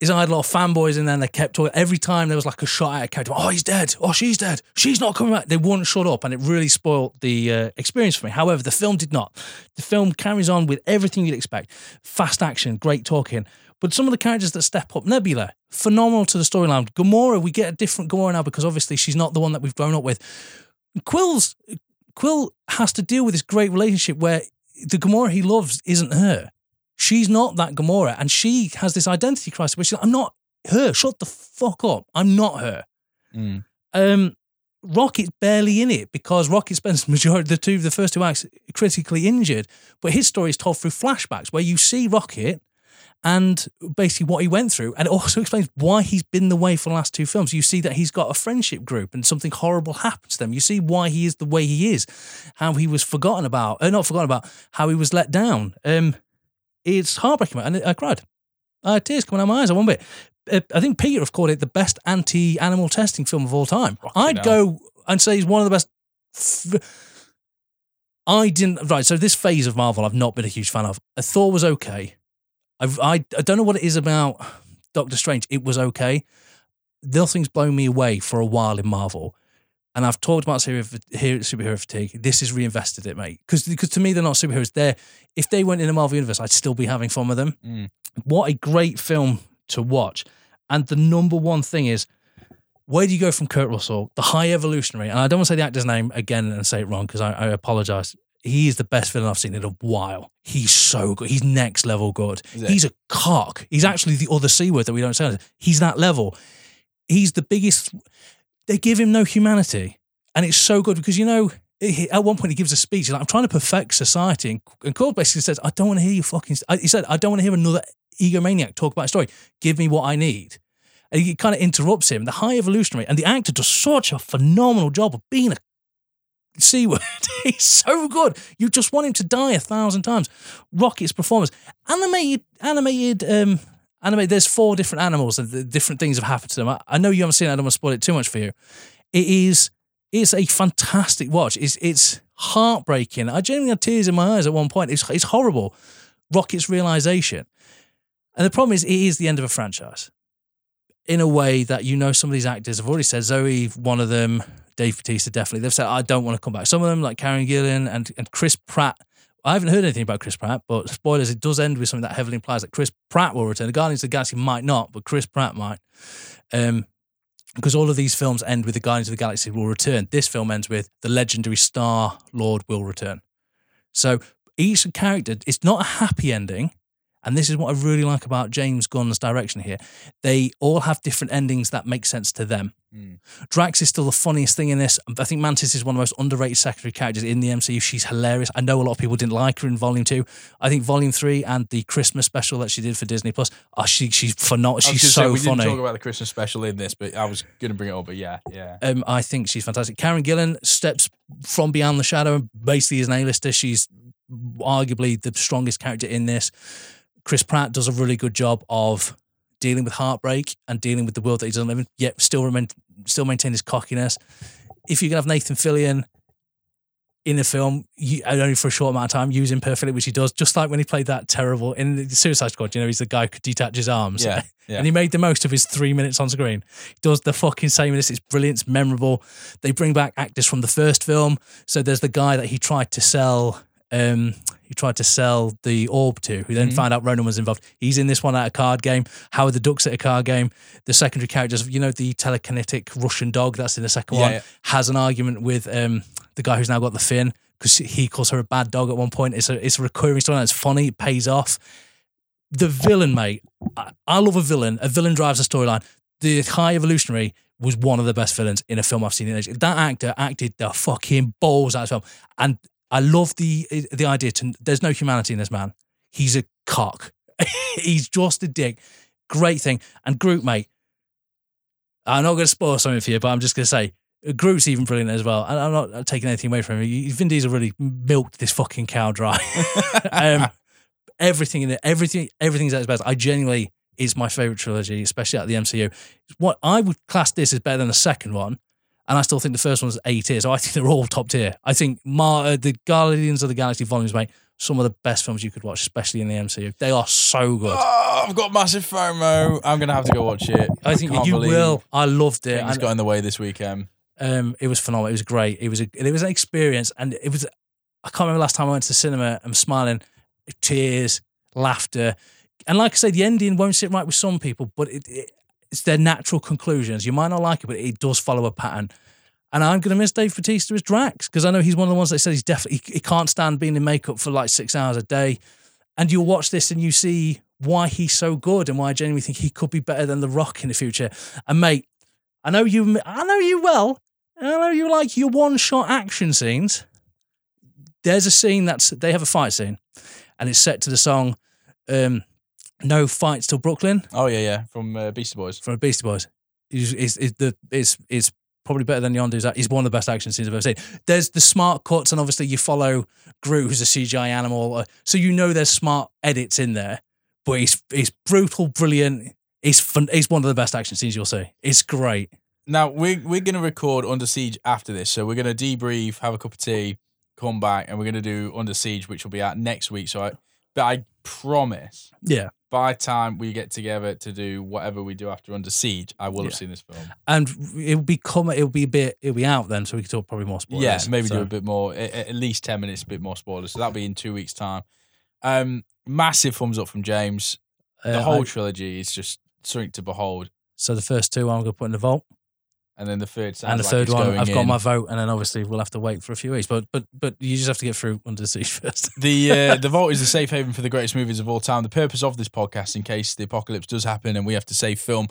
is I had a lot of fanboys in there and they kept talking. Every time there was like a shot at a character, oh, he's dead. Oh, she's dead. She's not coming back. They wouldn't shut up and it really spoiled the uh, experience for me. However, the film did not. The film carries on with everything you'd expect fast action, great talking. But some of the characters that step up, Nebula, phenomenal to the storyline. Gamora, we get a different Gamora now because obviously she's not the one that we've grown up with. Quill's Quill has to deal with this great relationship where the Gamora he loves isn't her. She's not that Gamora, and she has this identity crisis where she's like, I'm not her. Shut the fuck up. I'm not her. Mm. Um, Rocket's barely in it because Rocket spends the majority the two the first two acts critically injured, but his story is told through flashbacks where you see Rocket and basically what he went through, and it also explains why he's been the way for the last two films. You see that he's got a friendship group and something horrible happens to them. You see why he is the way he is, how he was forgotten about, or not forgotten about, how he was let down. Um, it's heartbreaking, man, and I cried. I had tears coming out of my eyes at one bit. Uh, I think Peter have called it the best anti-animal testing film of all time. I'd go and say he's one of the best. F- I didn't right. So this phase of Marvel, I've not been a huge fan of. Thor was okay. I've, I I don't know what it is about Doctor Strange. It was okay. Nothing's blown me away for a while in Marvel. And I've talked about superhero, here- superhero fatigue. This has reinvested it, mate. Because to me, they're not superheroes. They're if they went in the Marvel universe, I'd still be having fun with them. Mm. What a great film to watch. And the number one thing is, where do you go from Kurt Russell, the high evolutionary? And I don't want to say the actor's name again and say it wrong because I, I apologize. He is the best villain I've seen in a while. He's so good. He's next level good. He's a cock. He's actually the other C word that we don't say. He's that level. He's the biggest. They give him no humanity. And it's so good because, you know, he- at one point he gives a speech. He's like, I'm trying to perfect society. And, and Cord basically says, I don't want to hear you fucking. I- He said, I don't want to hear another egomaniac talk about a story. Give me what I need. And he kind of interrupts him. The high evolutionary and the actor does such a phenomenal job of being a C word. He's so good. You just want him to die a thousand times. Rocket's performance, animated, animated, um, animated. There's four different animals and different things have happened to them. I, I know you haven't seen it. I don't want to spoil it too much for you. It is, it's a fantastic watch. It's it's heartbreaking. I genuinely had tears in my eyes at one point. It's it's horrible. Rocket's realization, and the problem is, it is the end of a franchise in a way that you know some of these actors have already said Zoe, one of them, Dave Bautista definitely. They've said I don't want to come back. Some of them like Karen Gillan and and Chris Pratt. I haven't heard anything about Chris Pratt, but spoilers, it does end with something that heavily implies that Chris Pratt will return. The Guardians of the Galaxy might not, but Chris Pratt might. Um, because all of these films end with the Guardians of the Galaxy will return. This film ends with the legendary Star Lord will return. So each character, it's not a happy ending. And this is what I really like about James Gunn's direction here. They all have different endings that make sense to them. Mm. Drax is still the funniest thing in this. I think Mantis is one of the most underrated secondary characters in the MCU. She's hilarious. I know a lot of people didn't like her in Volume Two. I think Volume Three and the Christmas special that she did for Disney Plus, oh, she she's phenomenal. She's so say, we funny. didn't talk about the Christmas special in this, but I was going to bring it up. But yeah, yeah. Um, I think she's fantastic. Karen Gillan steps from beyond the shadow and basically is an A-lister. She's arguably the strongest character in this. Chris Pratt does a really good job of dealing with heartbreak and dealing with the world that he doesn't live in, yet still remain, still maintain his cockiness. If you can have Nathan Fillion in the film, you, only for a short amount of time, use him perfectly, which he does, just like when he played that terrible in the Suicide Squad. You know, he's the guy who could detach his arms. Yeah, yeah. And he made the most of his three minutes on screen. He does the fucking same in this. It's brilliant. It's memorable. They bring back actors from the first film. So there's the guy that he tried to sell. Um, he tried to sell the orb to, who then Mhm. found out Ronan was involved. He's in this one at a card game. Howard the Duck's at a card game. The secondary characters, you know, the telekinetic Russian dog that's in the second Yeah, one, yeah. has an argument with um, the guy who's now got the fin because he calls her a bad dog at one point. It's a it's a recurring story. It's funny. It pays off. The villain, mate. I, I love a villain. A villain drives a storyline. The High Evolutionary was one of the best villains in a film I've seen in ages. That actor acted the fucking balls out of film, and I love the the idea. To there's no humanity in this man. He's a cock. He's just a dick. Great thing. And Groot, mate. I'm not going to spoil something for you, but I'm just going to say Groot's even brilliant as well. And I'm not taking anything away from him. Vin Diesel really milked this fucking cow dry. um, everything in it, everything, everything's at its best. I genuinely is my favorite trilogy, especially at the MCU. What I would class this as better than the second one, and I still think the first one's A tier. So I think they're all top tier. I think Mar- uh, the Guardians of the Galaxy volumes, mate, some of the best films you could watch, especially in the MCU. They are so good. Oh, I've got massive FOMO. I'm to have to go watch it. I think can't you will. I loved it. And, got in the way this weekend. um, it was phenomenal. It was great. It was a, it was an experience, and it was. I can't remember last time I went to the cinema. I'm smiling, tears, laughter, and like I say, the ending won't sit right with some people, but it, it, it's their natural conclusions. You might not like it, but it does follow a pattern. And I'm going to miss Dave Bautista as Drax because I know he's one of the ones that said he's definitely he, he can't stand being in makeup for like six hours a day. And you'll watch this and you see why he's so good and why I genuinely think he could be better than The Rock in the future. And mate, I know you. I know you well. I know you like your one-shot action scenes. There's a scene that's they have a fight scene, and it's set to the song um, "No Fights Till Brooklyn" Oh, yeah, yeah. From uh, Beastie Boys. from Beastie Boys. It's, is is the is is probably better than Yondu's. He's one of the best action scenes I've ever seen. There's the smart cuts, and obviously you follow Groot, who's a CGI animal, uh, so you know there's smart edits in there. But it's it's brutal, brilliant. It's fun. It's one of the best action scenes you'll see. It's great. Now, we're, we're going to record Under Siege after this. So we're going to debrief, have a cup of tea, come back, and we're going to do Under Siege, which will be out next week. So I, but I promise Yeah. by the time we get together to do whatever we do after Under Siege, I will have seen this film. and it'll be come. It'll be a bit. It'll be out then, so we can talk probably more spoilers. Yeah, maybe do a bit more, at least 10 minutes, a bit more spoilers. So that'll be in two weeks' time. Um, massive thumbs up from James. The uh, whole I- trilogy is just something to behold. so the first two I'm going to put in the vault, And then the third and the like third one I've got in. my vote, and then obviously we'll have to wait for a few weeks. But but but you just have to get through Under Siege first. The uh, the vault is a safe haven for the greatest movies of all time. The purpose of this podcast, in case the apocalypse does happen and we have to save film,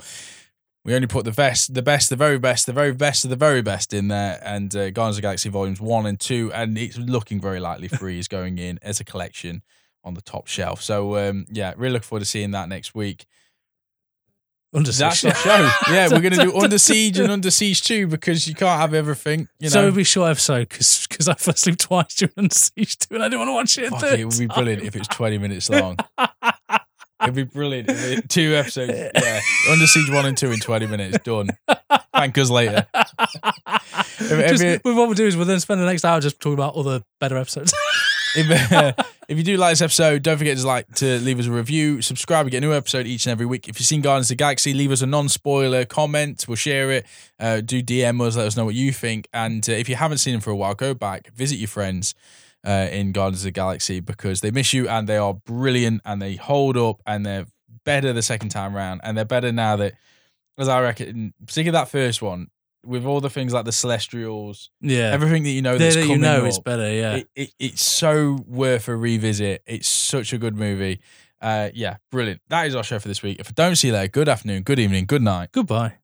we only put the best, the best, the very best, the very best of the very best in there. And uh, Guardians of the Galaxy Volumes One and Two, and it's looking very likely three is going in as a collection on the top shelf. So um, yeah, really look forward to seeing that next week. Under That's Siege. our show. Yeah, we're gonna do Under Siege and Under Siege Two because you can't have everything. You so it'll be a short episode because I fell asleep twice during Under Siege two, and I didn't want to watch it. Fuck it, it would be brilliant if it was 20 minutes long. It'd be brilliant. it- two episodes. Yeah. Under Siege 1 and 2 in 20 minutes. Done. Thank us later. If- Just- but what we'll do is we'll then spend the next hour just talking about other better episodes. If, uh, if you do like this episode, don't forget to like to leave us a review, subscribe. We get a new episode each and every week. If you've seen Guardians of the Galaxy, leave us a non-spoiler comment. We'll share it. Uh, do DM us, let us know what you think. And uh, if you haven't seen them for a while, go back, visit your friends uh, in Guardians of the Galaxy because they miss you and they are brilliant and they hold up and they're better the second time round and they're better now that, as I reckon, particularly that first one with all the things like the Celestials, Yeah. everything that you know that's that you know up, is better. Yeah. it, it, it's so worth a revisit. It's such a good movie. Uh, yeah, brilliant. That is our show for this week. If I don't see you there, good afternoon, good evening, good night. Goodbye.